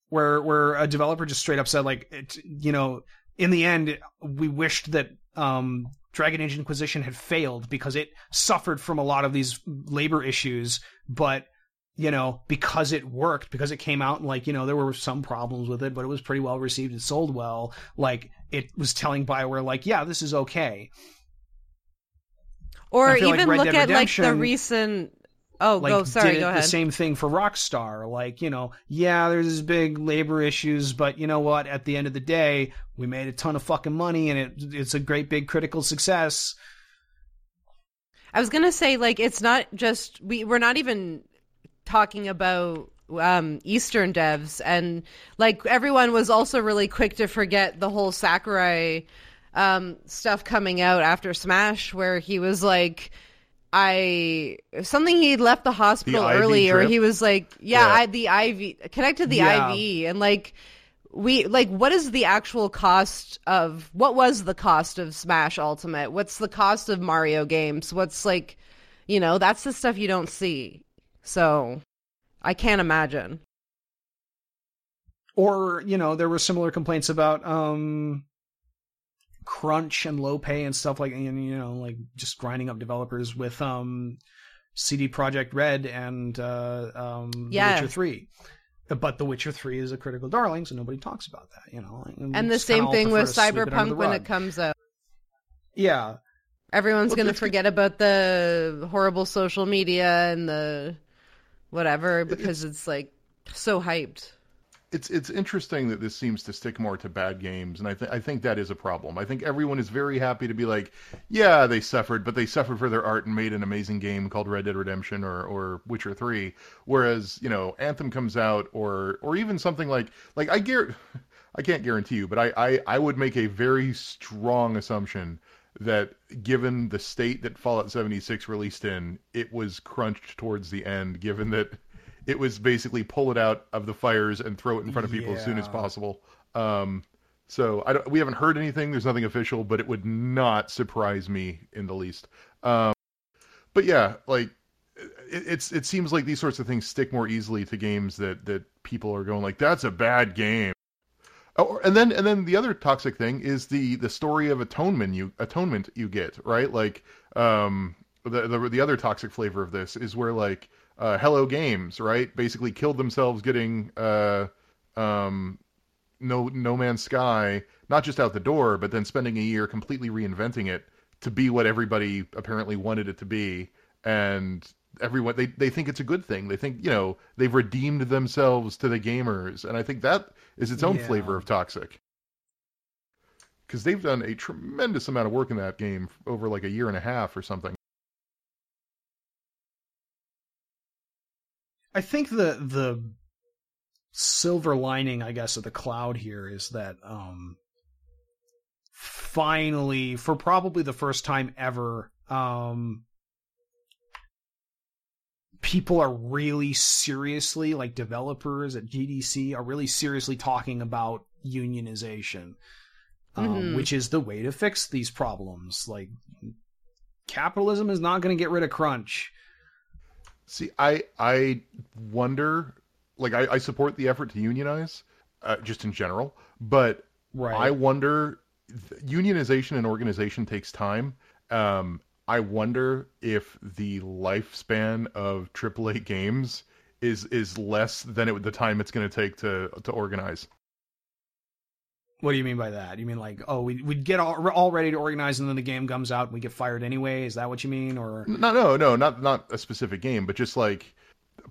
where where a developer just straight up said like it, you know in the end we wished that um Dragon Age Inquisition had failed because it suffered from a lot of these labor issues but you know because it worked because it came out and like you know there were some problems with it but it was pretty well received it sold well like it was telling Bioware like yeah this is okay Or feel like even look Dead at like the recent. Oh, like go. Sorry, did go the ahead. same thing for Rockstar. Like, you know, yeah, there's this big labor issues, but you know what? At the end of the day, we made a ton of fucking money, and it it's a great big critical success. I was gonna say like it's not just we we're not even talking about um Eastern devs and like everyone was also really quick to forget the whole Sakurai um, stuff coming out after Smash where he was like, I something he'd left the hospital The early, or he was like, yeah, Yeah. I, the IV connected the Yeah. IV, and like we like what is the actual cost of what was the cost of Smash Ultimate? What's the cost of Mario games? What's like, you know, that's the stuff you don't see. So I can't imagine. or you know there were similar complaints about um crunch and low pay and stuff like and you know like just grinding up developers with um CD Projekt Red and uh um Yeah. The Witcher 3 but The Witcher 3 is a critical darling so nobody talks about that you know we And the same thing with to sweep it under Cyberpunk when it comes out. yeah Everyone's Well, going to forget about the horrible social media and the whatever because it's like so hyped. it's it's interesting that this seems to stick more to bad games, and I think I think that is a problem. I think everyone is very happy to be like, yeah, they suffered, but they suffered for their art and made an amazing game called Red Dead Redemption or or Witcher Three. Whereas you know Anthem comes out, or or even something like like I guar I can't guarantee you, but I, I I would make a very strong assumption that given the state that Fallout 76 released in, it was crunched towards the end, given that it was basically pull it out of the fires and throw it in front of people as soon as possible. Um, so I don't, we haven't heard anything. There's nothing official, but it would not surprise me in the least. Um, but yeah, like it, it's it seems like these sorts of things stick more easily to games that that people are going like that's a bad game. Oh, and then and then the other toxic thing is the the story of atonement you atonement you get right? Like um the the, the other toxic flavor of this is where like uh, Hello Games right basically killed themselves getting uh um no No Man's Sky not just out the door but then spending a year completely reinventing it to be what everybody apparently wanted it to be. And everyone they, they think it's a good thing. They think you know they've redeemed themselves to the gamers. And i think that is its own Yeah. flavor of toxic. Because they've done a tremendous amount of work in that game over like a year and a half or something. I think the the silver lining, I guess, of the cloud here is that um finally, for probably the first time ever, um people are really seriously, like developers at GDC, are really seriously talking about unionization, um, Mhm. which is the way to fix these problems. Like capitalism is not going to get rid of crunch. See, I I wonder, like I, I support the effort to unionize, uh, just in general, but Right. I wonder, unionization and organization takes time. Um, I wonder if the lifespan of AAA games is is less than it, the time it's going to take to to organize. What do you mean by that? You mean like, oh, we we'd get all, all ready to organize, and then the game comes out and we get fired anyway? Is that what you mean? Or No, no, no, not not a specific game, but just like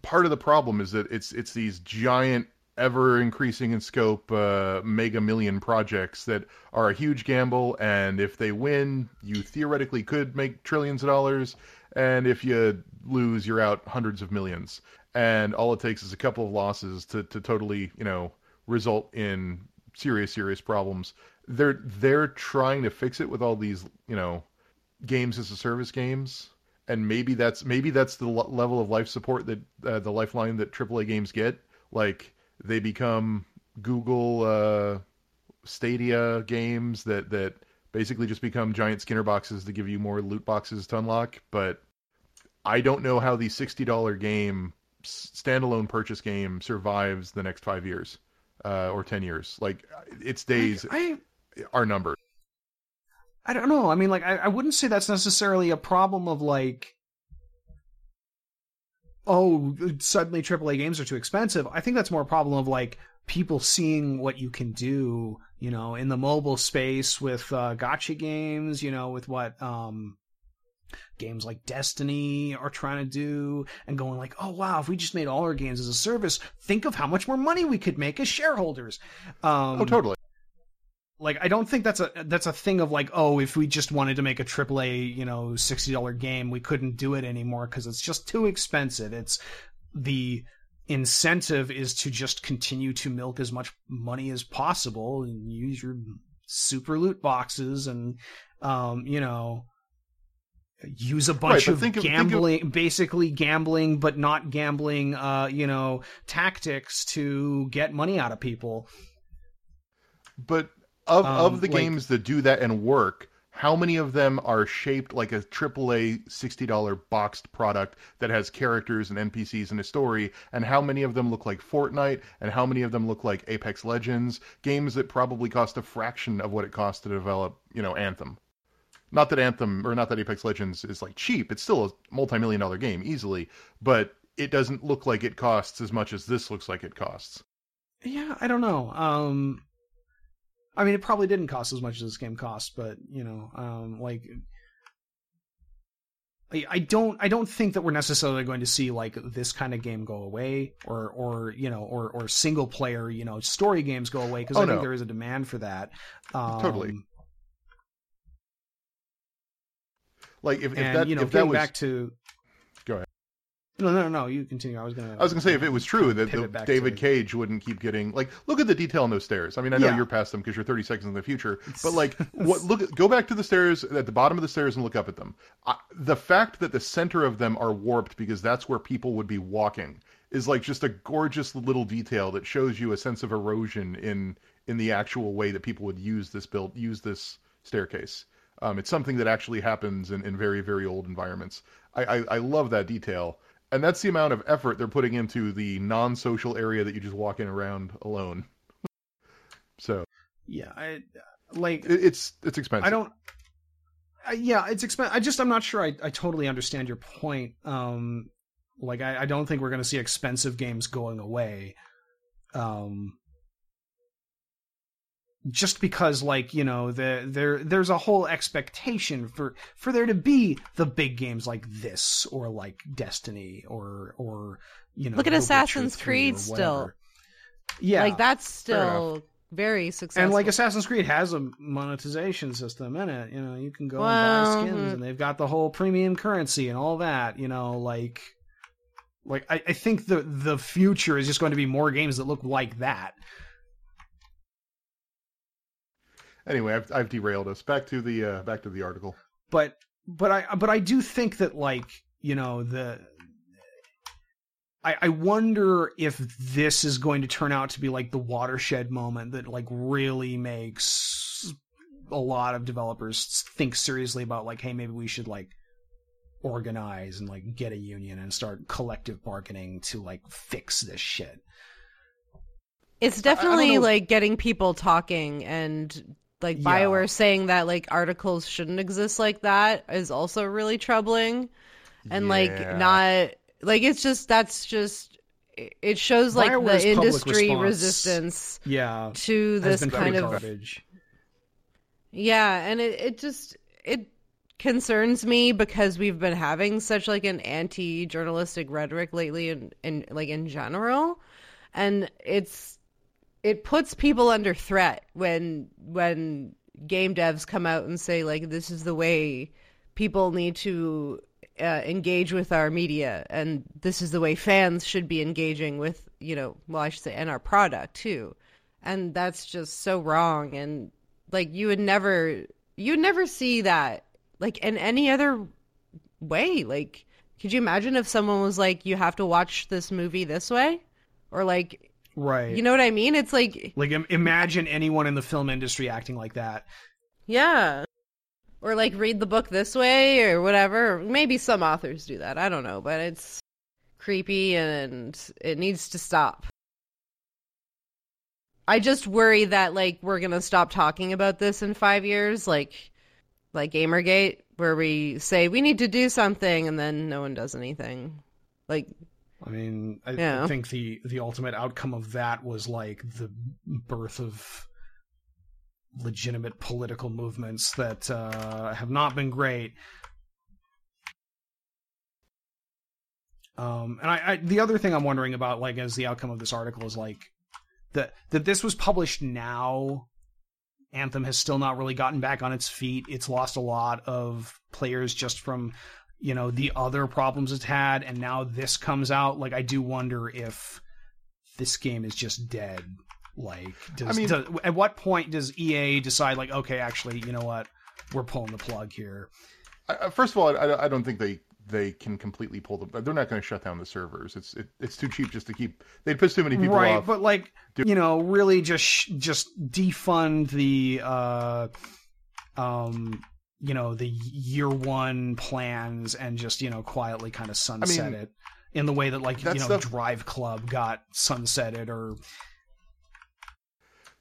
part of the problem is that it's it's these giant, ever increasing in scope, uh, mega million projects that are a huge gamble, and if they win, you theoretically could make trillions of dollars, and if you lose, you're out hundreds of millions, and all it takes is a couple of losses to to totally, you know, result in serious serious problems. They're they're trying to fix it with all these, you know, games as a service games and maybe that's maybe that's the level of life support that uh, the lifeline that AAA games get like they become Google uh, Stadia games that that basically just become giant Skinner boxes to give you more loot boxes to unlock. But I don't know how the $60 game standalone purchase game survives the next 5 years uh, or 10 years. Like its days I are numbered. I don't know. I mean, like, I, I wouldn't say that's necessarily a problem of like, oh, suddenly AAA games are too expensive. I think that's more a problem of like people seeing what you can do, you know, in the mobile space with uh, gacha games, you know, with what um games like Destiny are trying to do and going like, "Oh wow, if we just made all our games as a service, think of how much more money we could make as shareholders." Um oh totally like I don't think that's a that's a thing of like oh if we just wanted to make a AAA you know sixty dollar game we couldn't do it anymore because it's just too expensive. It's the incentive is to just continue to milk as much money as possible and use your super loot boxes and um, you know use a bunch Right, of think of- gambling basically gambling but not gambling uh you know tactics to get money out of people But of Um, of the like- games that do that and work, how many of them are shaped like a AAA sixty dollar boxed product that has characters and NPCs and a story? And how many of them look like Fortnite? And how many of them look like Apex Legends? Games that probably cost a fraction of what it costs to develop, you know, Anthem. Not that Anthem or not that Apex Legends is like cheap. It's still a multi-million dollar game easily, but it doesn't look like it costs as much as this looks like it costs. Yeah, I don't know. Um, I mean, it probably didn't cost as much as this game cost, but you know, um, like, I, I don't, I don't think that we're necessarily going to see like this kind of game go away, or, or you know, or, or single player, you know, story games go away because Oh, I think there is a demand for that. Um, Totally. Like if, if and that you know, if that was back to. No, no, no. You continue. I was gonna. I was gonna say if it was true that the, David Cage wouldn't keep getting like look at the detail on those stairs. I mean, I know Yeah. you're past them because you're 30 seconds in the future, but like what look go back to the stairs at the bottom of the stairs and look up at them. I, the fact that the center of them are warped because that's where people would be walking is like just a gorgeous little detail that shows you a sense of erosion in in the actual way that people would use this build use this staircase. Um, it's something that actually happens in, in very very old environments. I, I, I love that detail, and that's the amount of effort they're putting into the non-social area that you just walk in around alone. so Yeah, I like. it, it's it's expensive. I don't. I, yeah, it's expensive. I just I'm not sure. I I totally understand your point. Um, like I, I don't think we're going to see expensive games going away. Um, just because like you know the there there's a whole expectation for for there to be the big games like this or like Destiny or or you know Look at Assassin's Creed still. Yeah, like that's still very successful. and like Assassin's Creed has a monetization system in it. You know, you can go and buy skins, and they've got the whole premium currency and all that. You know, like, like I, I think the the future is just going to be more games that look like that. Anyway, I've, I've derailed us. Back to the uh, back to the article. But but I but I do think that like you know the. I, I wonder if this is going to turn out to be like the watershed moment that like really makes a lot of developers think seriously about like, hey, maybe we should like organize and like get a union and start collective bargaining to like fix this shit. It's definitely like getting people talking and like Yeah. BioWare saying that like articles shouldn't exist like that is also really troubling. And like not like it's just that's just it- shows like BioWare's the industry resistance Yeah, to this kind of garbage. Yeah, and it, it just it concerns me because we've been having such like an anti journalistic rhetoric lately and in, like in general. And it's it puts people under threat when when game devs come out and say like this is the way people need to uh, engage with our media and this is the way fans should be engaging with you know well I should say and our product too. And that's just so wrong. And like you would never you would never see that like in any other way. Like could you imagine if someone was like you have to watch this movie this way? Or like Right. you know what i mean? It's like like im- imagine anyone in the film industry acting like that. yeah. Or like read the book this way or whatever. Maybe some authors do that. I don't know but it's creepy and it needs to stop. I just worry that like we're gonna stop talking about this in five years like like gamergate where we say we need to do something and then no one does anything. Like I mean, I, Yeah. I think the the ultimate outcome of that was like the birth of legitimate political movements that uh, have not been great. Um, and I, I, the other thing I'm wondering about, like, as the outcome of this article is like that that this was published now. Anthem has still not really gotten back on its feet. It's lost a lot of players just from you know the other problems it's had and now this comes out like i do wonder if this game is just dead Like, does, I mean- does- at what point does EA decide, like, okay, actually, you know what, we're pulling the plug here? I, first of all, I, I don't think they they can completely pull the. They're not going to shut down the servers. It's it, it's too cheap just to keep. They'd piss too many people right, off. but like, you know, really just just defund the, uh, um, you know, the year one plans and just you know quietly kind of sunset it in the way that like that you know stuff- Driveclub got sunsetted or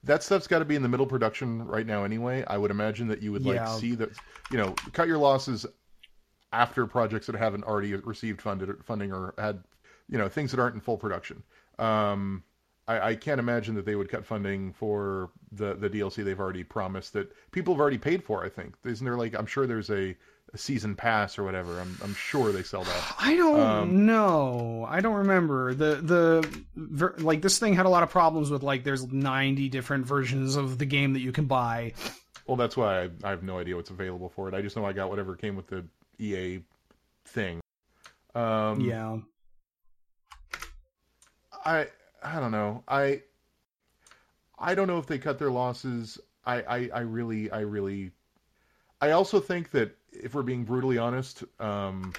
that stuff's got to be in the middle production right now anyway. I would imagine that you would like Yeah. see that you know cut your losses after projects that haven't already received funded funding or had you know things that aren't in full production. Um, I, I can't imagine that they would cut funding for the the DLC they've already promised that people have already paid for. I think isn't there like I'm sure there's a, season pass or whatever. I'm I'm sure they sell that. I don't Um, know. I don't remember the the ver- like this thing had a lot of problems with like there's 90 different versions of the game that you can buy. Well, that's why I, I have no idea what's available for it. I just know I got whatever came with the EA thing. Um, yeah. I I don't know. I I don't know if they cut their losses. I I, I really I really I also think that if we're being brutally honest, um,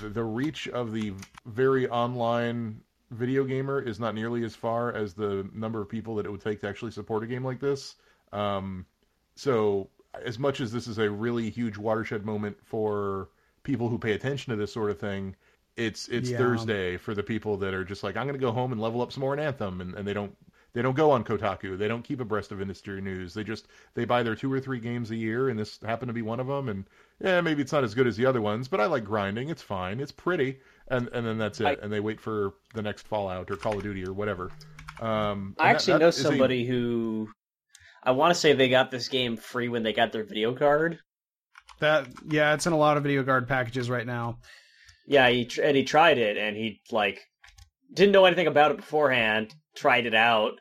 the, the reach of the very online video gamer is not nearly as far as the number of people that it would take to actually support a game like this. Um, so as much as this is a really huge watershed moment for people who pay attention to this sort of thing, it's it's Yeah. Thursday for the people that are just like I'm going to go home and level up some more in Anthem, and, and they don't they don't go on Kotaku, they don't keep abreast of industry news. They just they buy their two or three games a year, and this happened to be one of them. And yeah, maybe it's not as good as the other ones, but I like grinding. It's fine. It's pretty, and and then that's it. I- and they wait for the next Fallout or Call of Duty or whatever. Um, I actually that- know that is a- somebody who I want to say they got this game free when they got their video card. That yeah, it's in a lot of video card packages right now. Yeah, he tr- and he tried it, and he like didn't know anything about it beforehand. Tried it out.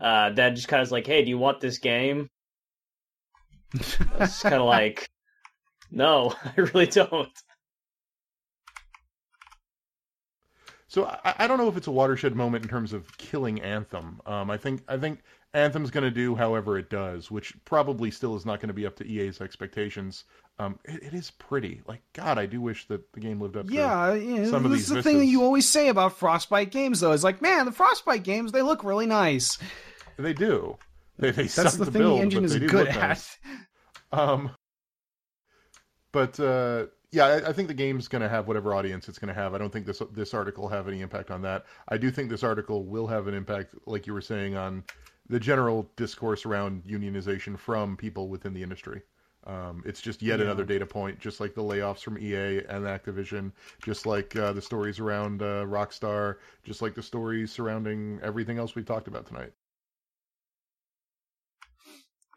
Uh, then just kind of was like, "Hey, do you want this game?" It's kind of like, "No, I really don't." So I, I don't know if it's a watershed moment in terms of killing Anthem. Um, I think I think Anthem's going to do however it does, which probably still is not going to be up to EA's expectations. Um, it, it is pretty. Like God, I do wish that the game lived up. to Yeah, yeah some of this these is the thing that you always say about Frostbite games, though. Is like, man, the Frostbite games they look really nice. They do. They they That's suck the to thing build, the thing the engine is good at. nice. Um, but uh, yeah, I, I think the game's going to have whatever audience it's going to have. I don't think this this article will have any impact on that. I do think this article will have an impact, like you were saying, on the general discourse around unionization from people within the industry. Um, it's just yet Yeah. another data point, just like the layoffs from EA and Activision, just like uh, the stories around uh, Rockstar, just like the stories surrounding everything else we've talked about tonight.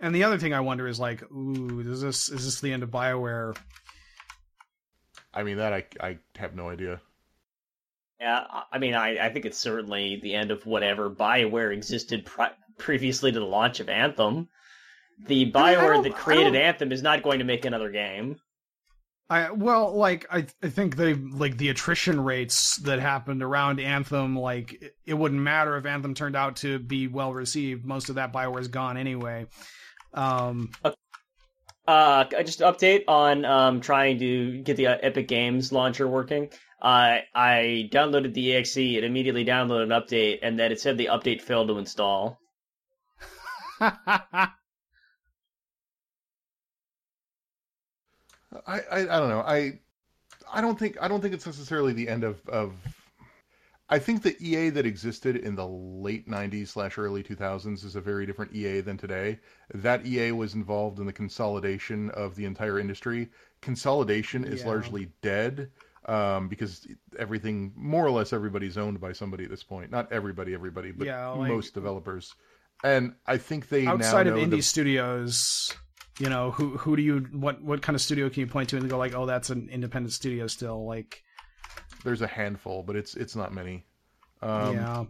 And the other thing I wonder is like, ooh, is this is this the end of Bioware? I mean, that I I have no idea. Yeah, I- I mean, I, I think it's certainly the end of whatever Bioware existed pri- previously to the launch of Anthem. The Bioware that created Anthem is not going to make another game. I well, like I I think they like the attrition rates that happened around Anthem. Like it, it wouldn't matter if Anthem turned out to be well received. Most of that Bioware is gone anyway. Um, Uh, I just update on um trying to get the uh, Epic Games launcher working. Uh, I downloaded the exe. It immediately downloaded an update, and then it said the update failed to install. I, I I don't know. I I don't think I don't think it's necessarily the end of of. I think the EA that existed in the late '90s slash early 2000s is a very different EA than today. That EA was involved in the consolidation of the entire industry. Consolidation is Yeah. largely dead um, because everything, more or less, everybody's owned by somebody at this point. Not everybody, everybody, but Yeah, like- most developers. And I think they outside of indie the- studios, you know, who who do you what what kind of studio can you point to and go like, oh, that's an independent studio still? Like, there's a handful, but it's it's not many. Um, yeah,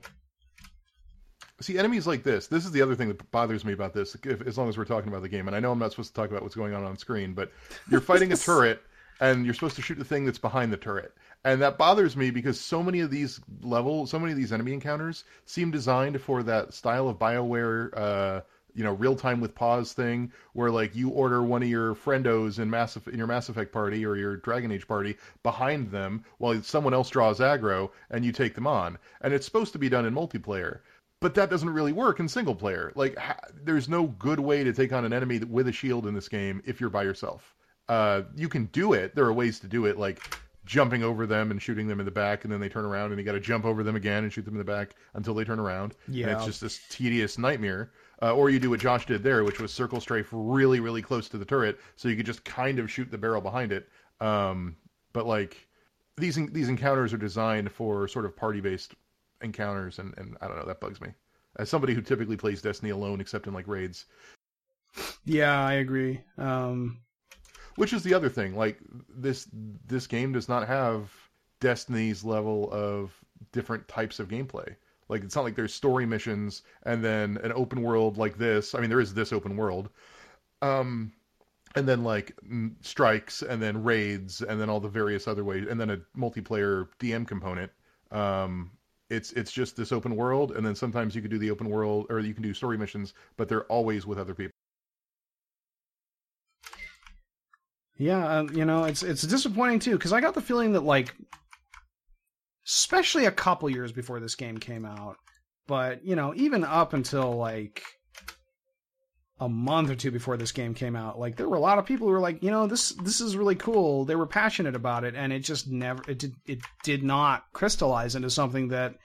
See, enemies like this. This is the other thing that bothers me about this. If, as long as we're talking about the game, and I know I'm not supposed to talk about what's going on on screen, but you're fighting a turret, and you're supposed to shoot the thing that's behind the turret. And that bothers me because so many of these level, so many of these enemy encounters seem designed for that style of Bioware, uh, you know, real time with pause thing, where like you order one of your friendos in Mass in your Mass Effect party or your Dragon Age party behind them while someone else draws aggro and you take them on. And it's supposed to be done in multiplayer but that doesn't really work in single player. Like, ha- there's no good way to take on an enemy with a shield in this game if you're by yourself. Uh, you can do it. There are ways to do it, like jumping over them and shooting them in the back, and then they turn around, and you got to jump over them again and shoot them in the back until they turn around. Yeah. And it's just this tedious nightmare. Uh, or you do what Josh did there, which was circle strafe really, really close to the turret, so you could just kind of shoot the barrel behind it. Um, but like these these encounters are designed for sort of party based encounters, and, and I don't know, that bugs me. As somebody who typically plays Destiny alone, except in like raids, Yeah, I agree. Um, which is the other thing. Like this this game does not have Destiny's level of different types of gameplay. Like it's not like there's story missions and then an open world like this. I mean, there is this open world, um, and then like strikes and then raids and then all the various other ways and then a multiplayer DM component. Um, it's it's just this open world, and then sometimes you can do the open world or you can do story missions, but they're always with other people. Yeah, um, you know, it's it's disappointing too because I got the feeling that like, especially a couple years before this game came out, but you know, even up until like a month or two before this game came out, like there were a lot of people who were like, you know, this this is really cool. They were passionate about it, and it just never it did it did not crystallize into something that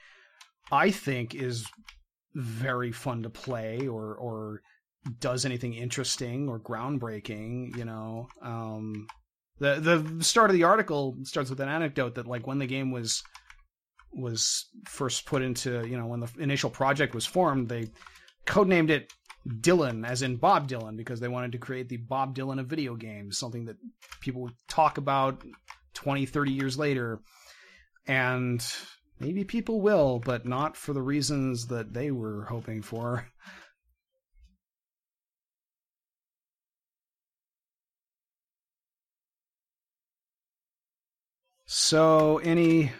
I think is very fun to play or or does anything interesting or groundbreaking, you know. Um, the the start of the article starts with an anecdote that like when the game was was first put into, you know, when the initial project was formed, they codenamed it Dylan, as in Bob Dylan, because they wanted to create the Bob Dylan of video games, something that people would talk about 20, 30 years later. And maybe people will, but not for the reasons that they were hoping for. So, any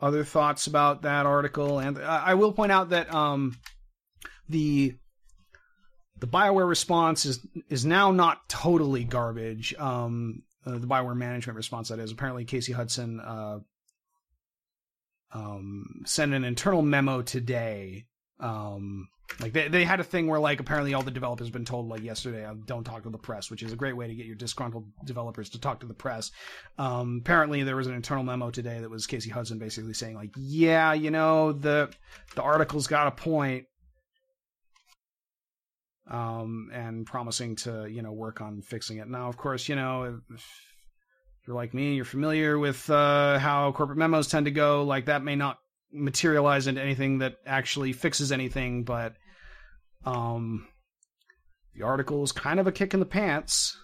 other thoughts about that article? And I will point out that um, the the Bioware response is is now not totally garbage. Um, uh, the Bioware management response, that is. Apparently, Casey Hudson uh, um, sent an internal memo today. Um, like they they had a thing where like apparently all the developers have been told like yesterday uh, don't talk to the press, which is a great way to get your disgruntled developers to talk to the press. Um, apparently there was an internal memo today that was Casey Hudson basically saying like, yeah, you know the the article's got a point, um, and promising to you know work on fixing it. Now, of course, you know. If, you're like me, you're familiar with uh, how corporate memos tend to go. Like that may not materialize into anything that actually fixes anything, but um, the article is kind of a kick in the pants.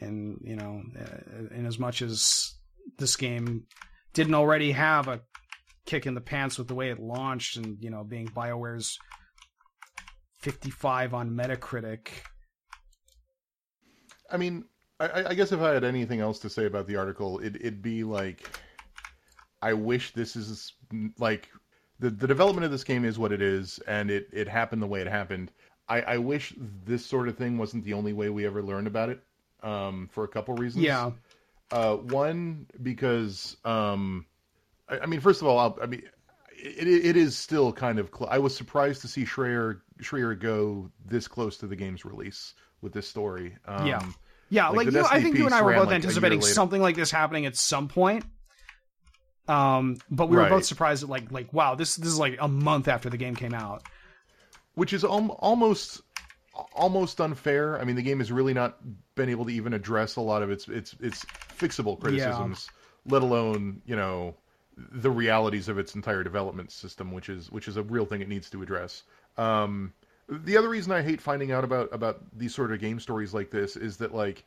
And you know, uh, in as much as this game didn't already have a kick in the pants with the way it launched, and you know, being Bioware's 55 on Metacritic. I mean, I, I guess if I had anything else to say about the article, it, it'd be like, I wish this is like the the development of this game is what it is, and it it happened the way it happened. I, I wish this sort of thing wasn't the only way we ever learned about it, um, for a couple reasons. Yeah. Uh, one because um, I, I mean, first of all, I'll, I mean, it, it is still kind of. Cl- I was surprised to see Schreier Schreier go this close to the game's release with this story. Um, Yeah. Yeah, Like, like, you, I think you and I were both like, anticipating something like this happening at some point. Um, but we were Right. both surprised at like like wow, this this is like a month after the game came out. which is al- almost almost unfair. I mean, the game has really not been able to even address a lot of its its its fixable criticisms, let alone you know the realities of its entire development system, which is which is a real thing it needs to address. Um, the other reason I hate finding out about about these sort of game stories like this is that like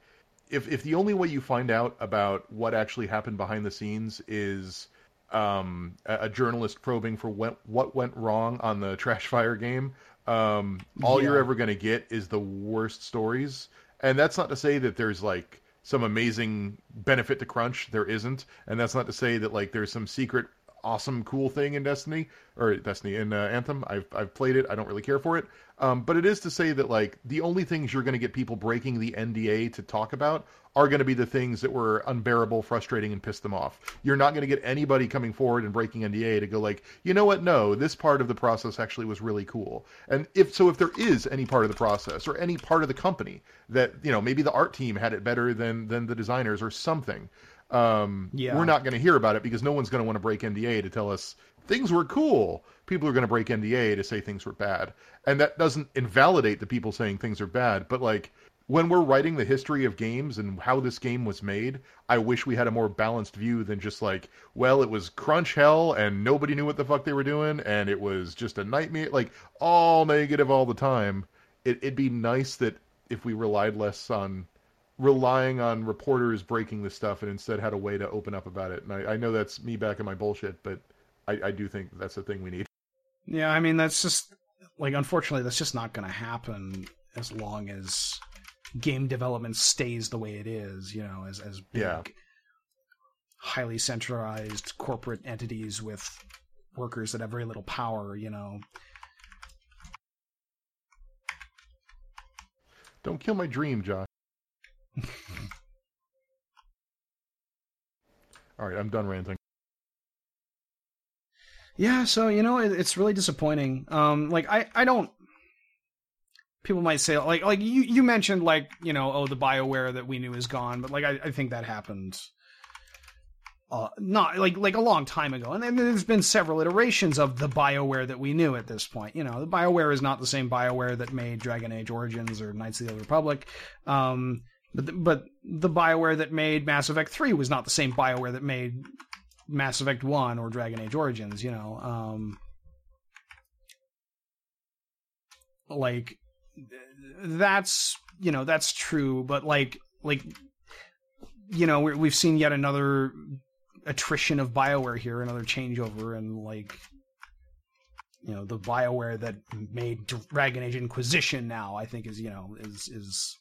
if if the only way you find out about what actually happened behind the scenes is um, a, a journalist probing for what what went wrong on the Trash Fire game, um, all you're ever going to get is the worst stories. And that's not to say that there's like some amazing benefit to crunch. There isn't, and that's not to say that like there's some secret awesome cool thing in Destiny or Destiny in uh, Anthem. I've I've played it. I don't really care for it. Um, but it is to say that like the only things you're going to get people breaking the NDA to talk about are going to be the things that were unbearable, frustrating, and pissed them off. You're not going to get anybody coming forward and breaking NDA to go like, you know what? No, this part of the process actually was really cool. And if so, if there is any part of the process or any part of the company that you know maybe the art team had it better than than the designers or something, um, Yeah. we're not going to hear about it because no one's going to want to break NDA to tell us things were cool. People are going to break NDA to say things were bad. And that doesn't invalidate the people saying things are bad. But like when we're writing the history of games and how this game was made, I wish we had a more balanced view than just like, well, it was crunch hell and nobody knew what the fuck they were doing and it was just a nightmare. Like all negative all the time. It, it'd be nice that if we relied less on relying on reporters breaking this stuff and instead had a way to open up about it. And I, I know that's me back in my bullshit, but I, I do think that's the thing we need. Yeah, I mean that's just like unfortunately that's just not going to happen as long as game development stays the way it is, you know, as as big Yeah. highly centralized corporate entities with workers that have very little power, you know. Don't kill my dream, Josh. All right, I'm done ranting. Yeah, so you know, it, it's really disappointing. Um, like I, I don't. People might say like, like you, you mentioned like you know, oh, the Bioware that we knew is gone, but like I, I think that happened. Uh, not like like a long time ago, and then there's been several iterations of the Bioware that we knew at this point. You know, the Bioware is not the same Bioware that made Dragon Age Origins or Knights of the Old Republic. Um, but the, but the Bioware that made Mass Effect Three was not the same Bioware that made Mass Effect One or Dragon Age Origins, you know. Um, like that's you know that's true, but like like you know we we've seen yet another attrition of Bioware here, another changeover, and like you know the Bioware that made Dragon Age Inquisition now, I think is you know is is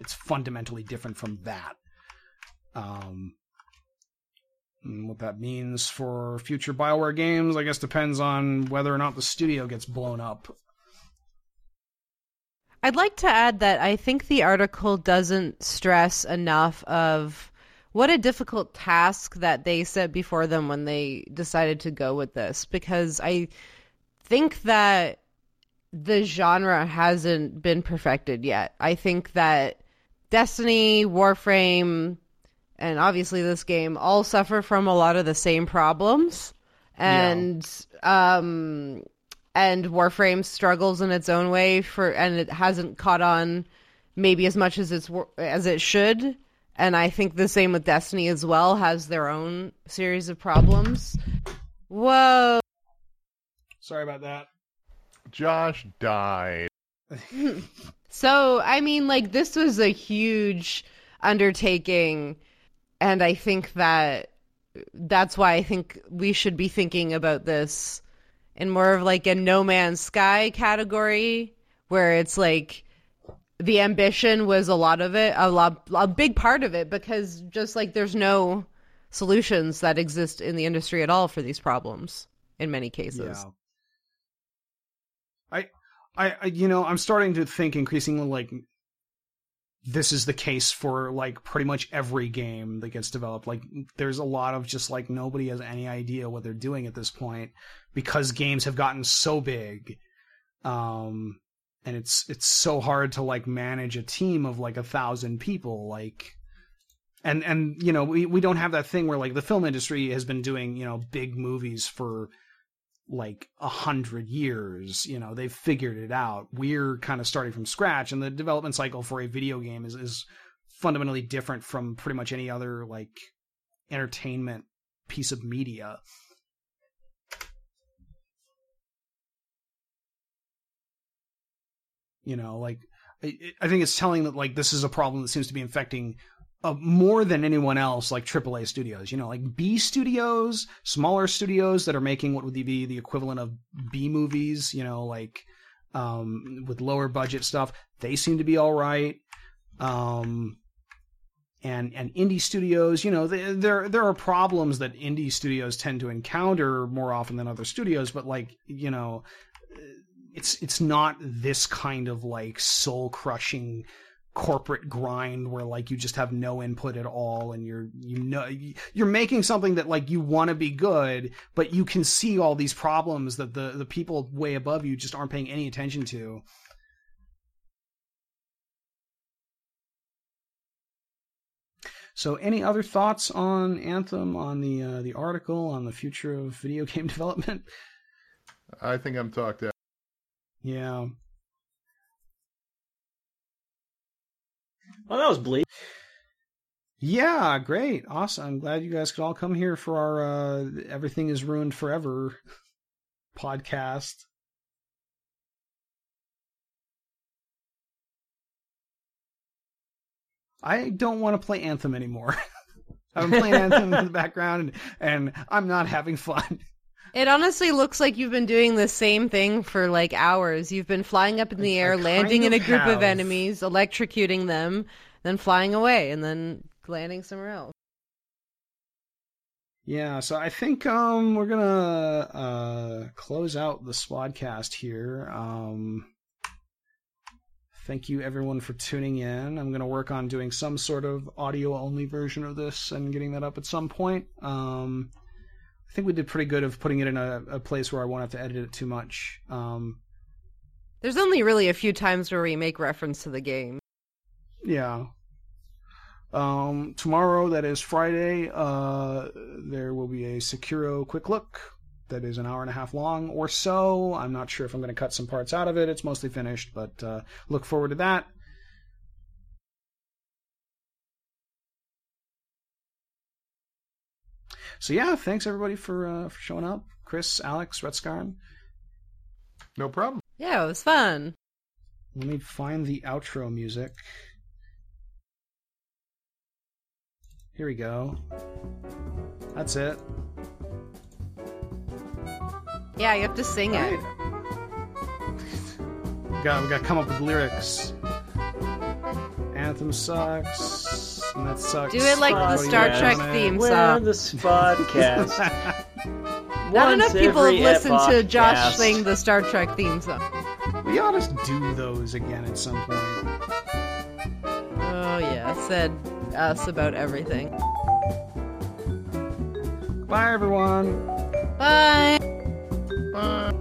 it's fundamentally different from that. Um, what that means for future Bioware games, I guess, depends on whether or not the studio gets blown up. I'd like to add that I think the article doesn't stress enough of what a difficult task that they set before them when they decided to go with this because I think that the genre hasn't been perfected yet. I think that Destiny, Warframe, and obviously this game all suffer from a lot of the same problems. And um and Warframe struggles in its own way for and it hasn't caught on maybe as much as it's as it should. And I think the same with Destiny as well has their own series of problems. Whoa. Sorry about that. Josh died. So, I mean, like, this was a huge undertaking, and I think that that's why I think we should be thinking about this in more of like a No Man's Sky category, where it's like the ambition was a lot of it, a lot, a big part of it, because just like there's no solutions that exist in the industry at all for these problems in many cases. Yeah. I, I, I, you know, I'm starting to think increasingly like this is the case for like pretty much every game that gets developed. Like, there's a lot of just like nobody has any idea what they're doing at this point because games have gotten so big. Um, and it's it's so hard to like manage a team of like a thousand people like and and you know we we don't have that thing where like the film industry has been doing you know big movies for like a hundred years you know they've figured it out we're kind of starting from scratch and the development cycle for a video game is is fundamentally different from pretty much any other like entertainment piece of media you know like i, I think it's telling that like this is a problem that seems to be infecting uh, more than anyone else like AAA studios. You know, like B studios, smaller studios that are making what would be the equivalent of B movies. You know, like um, with lower budget stuff. They seem to be all right. Um, and and indie studios, you know, th- there there are problems that indie studios tend to encounter more often than other studios, but like you know, it's it's not this kind of like soul crushing corporate grind where like you just have no input at all and you're you know you're making something that like you want to be good but you can see all these problems that the the people way above you just aren't paying any attention to So, any other thoughts on Anthem, on the uh, the article, on the future of video game development? I think I'm talked out. Yeah. Well, that was bleak. Yeah, great, awesome. I'm glad you guys could all come here for our uh, "Everything Is Ruined Forever" podcast. I don't want to play Anthem anymore. I've been playing Anthem in the background, and, and I'm not having fun. It honestly looks like you've been doing the same thing for like hours. You've been flying up in the air, landing in a group of enemies, electrocuting them, then flying away, and then landing somewhere else. Yeah, so I think um we're gonna uh close out the Spodcast here. Um thank you everyone for tuning in. I'm gonna work on doing some sort of audio only version of this and getting that up at some point. Um I think we did pretty good of putting it in a, a place where I won't have to edit it too much. Um There's only really a few times where we make reference to the game. Yeah. Um, tomorrow, that is Friday, uh, there will be a Sekiro quick look that is an hour and a half long or so. I'm not sure if I'm going to cut some parts out of it. It's mostly finished, but uh, look forward to that. So yeah, thanks everybody for uh, for showing up. Chris, Alex, Rutskarn. No problem. Yeah, it was fun. Let me find the outro music. Here we go. That's it. Yeah, you have to sing it. Right. We got we got to come up with lyrics. Anthem sucks. And that sucks. Do it like the Star get Trek on it. theme We're song. the Spodcast. Not enough people have listened to Josh Epochcast. sing the Star Trek theme song. we ought to do those again at some point. Oh yeah, said us about everything. Bye everyone. Bye. Bye.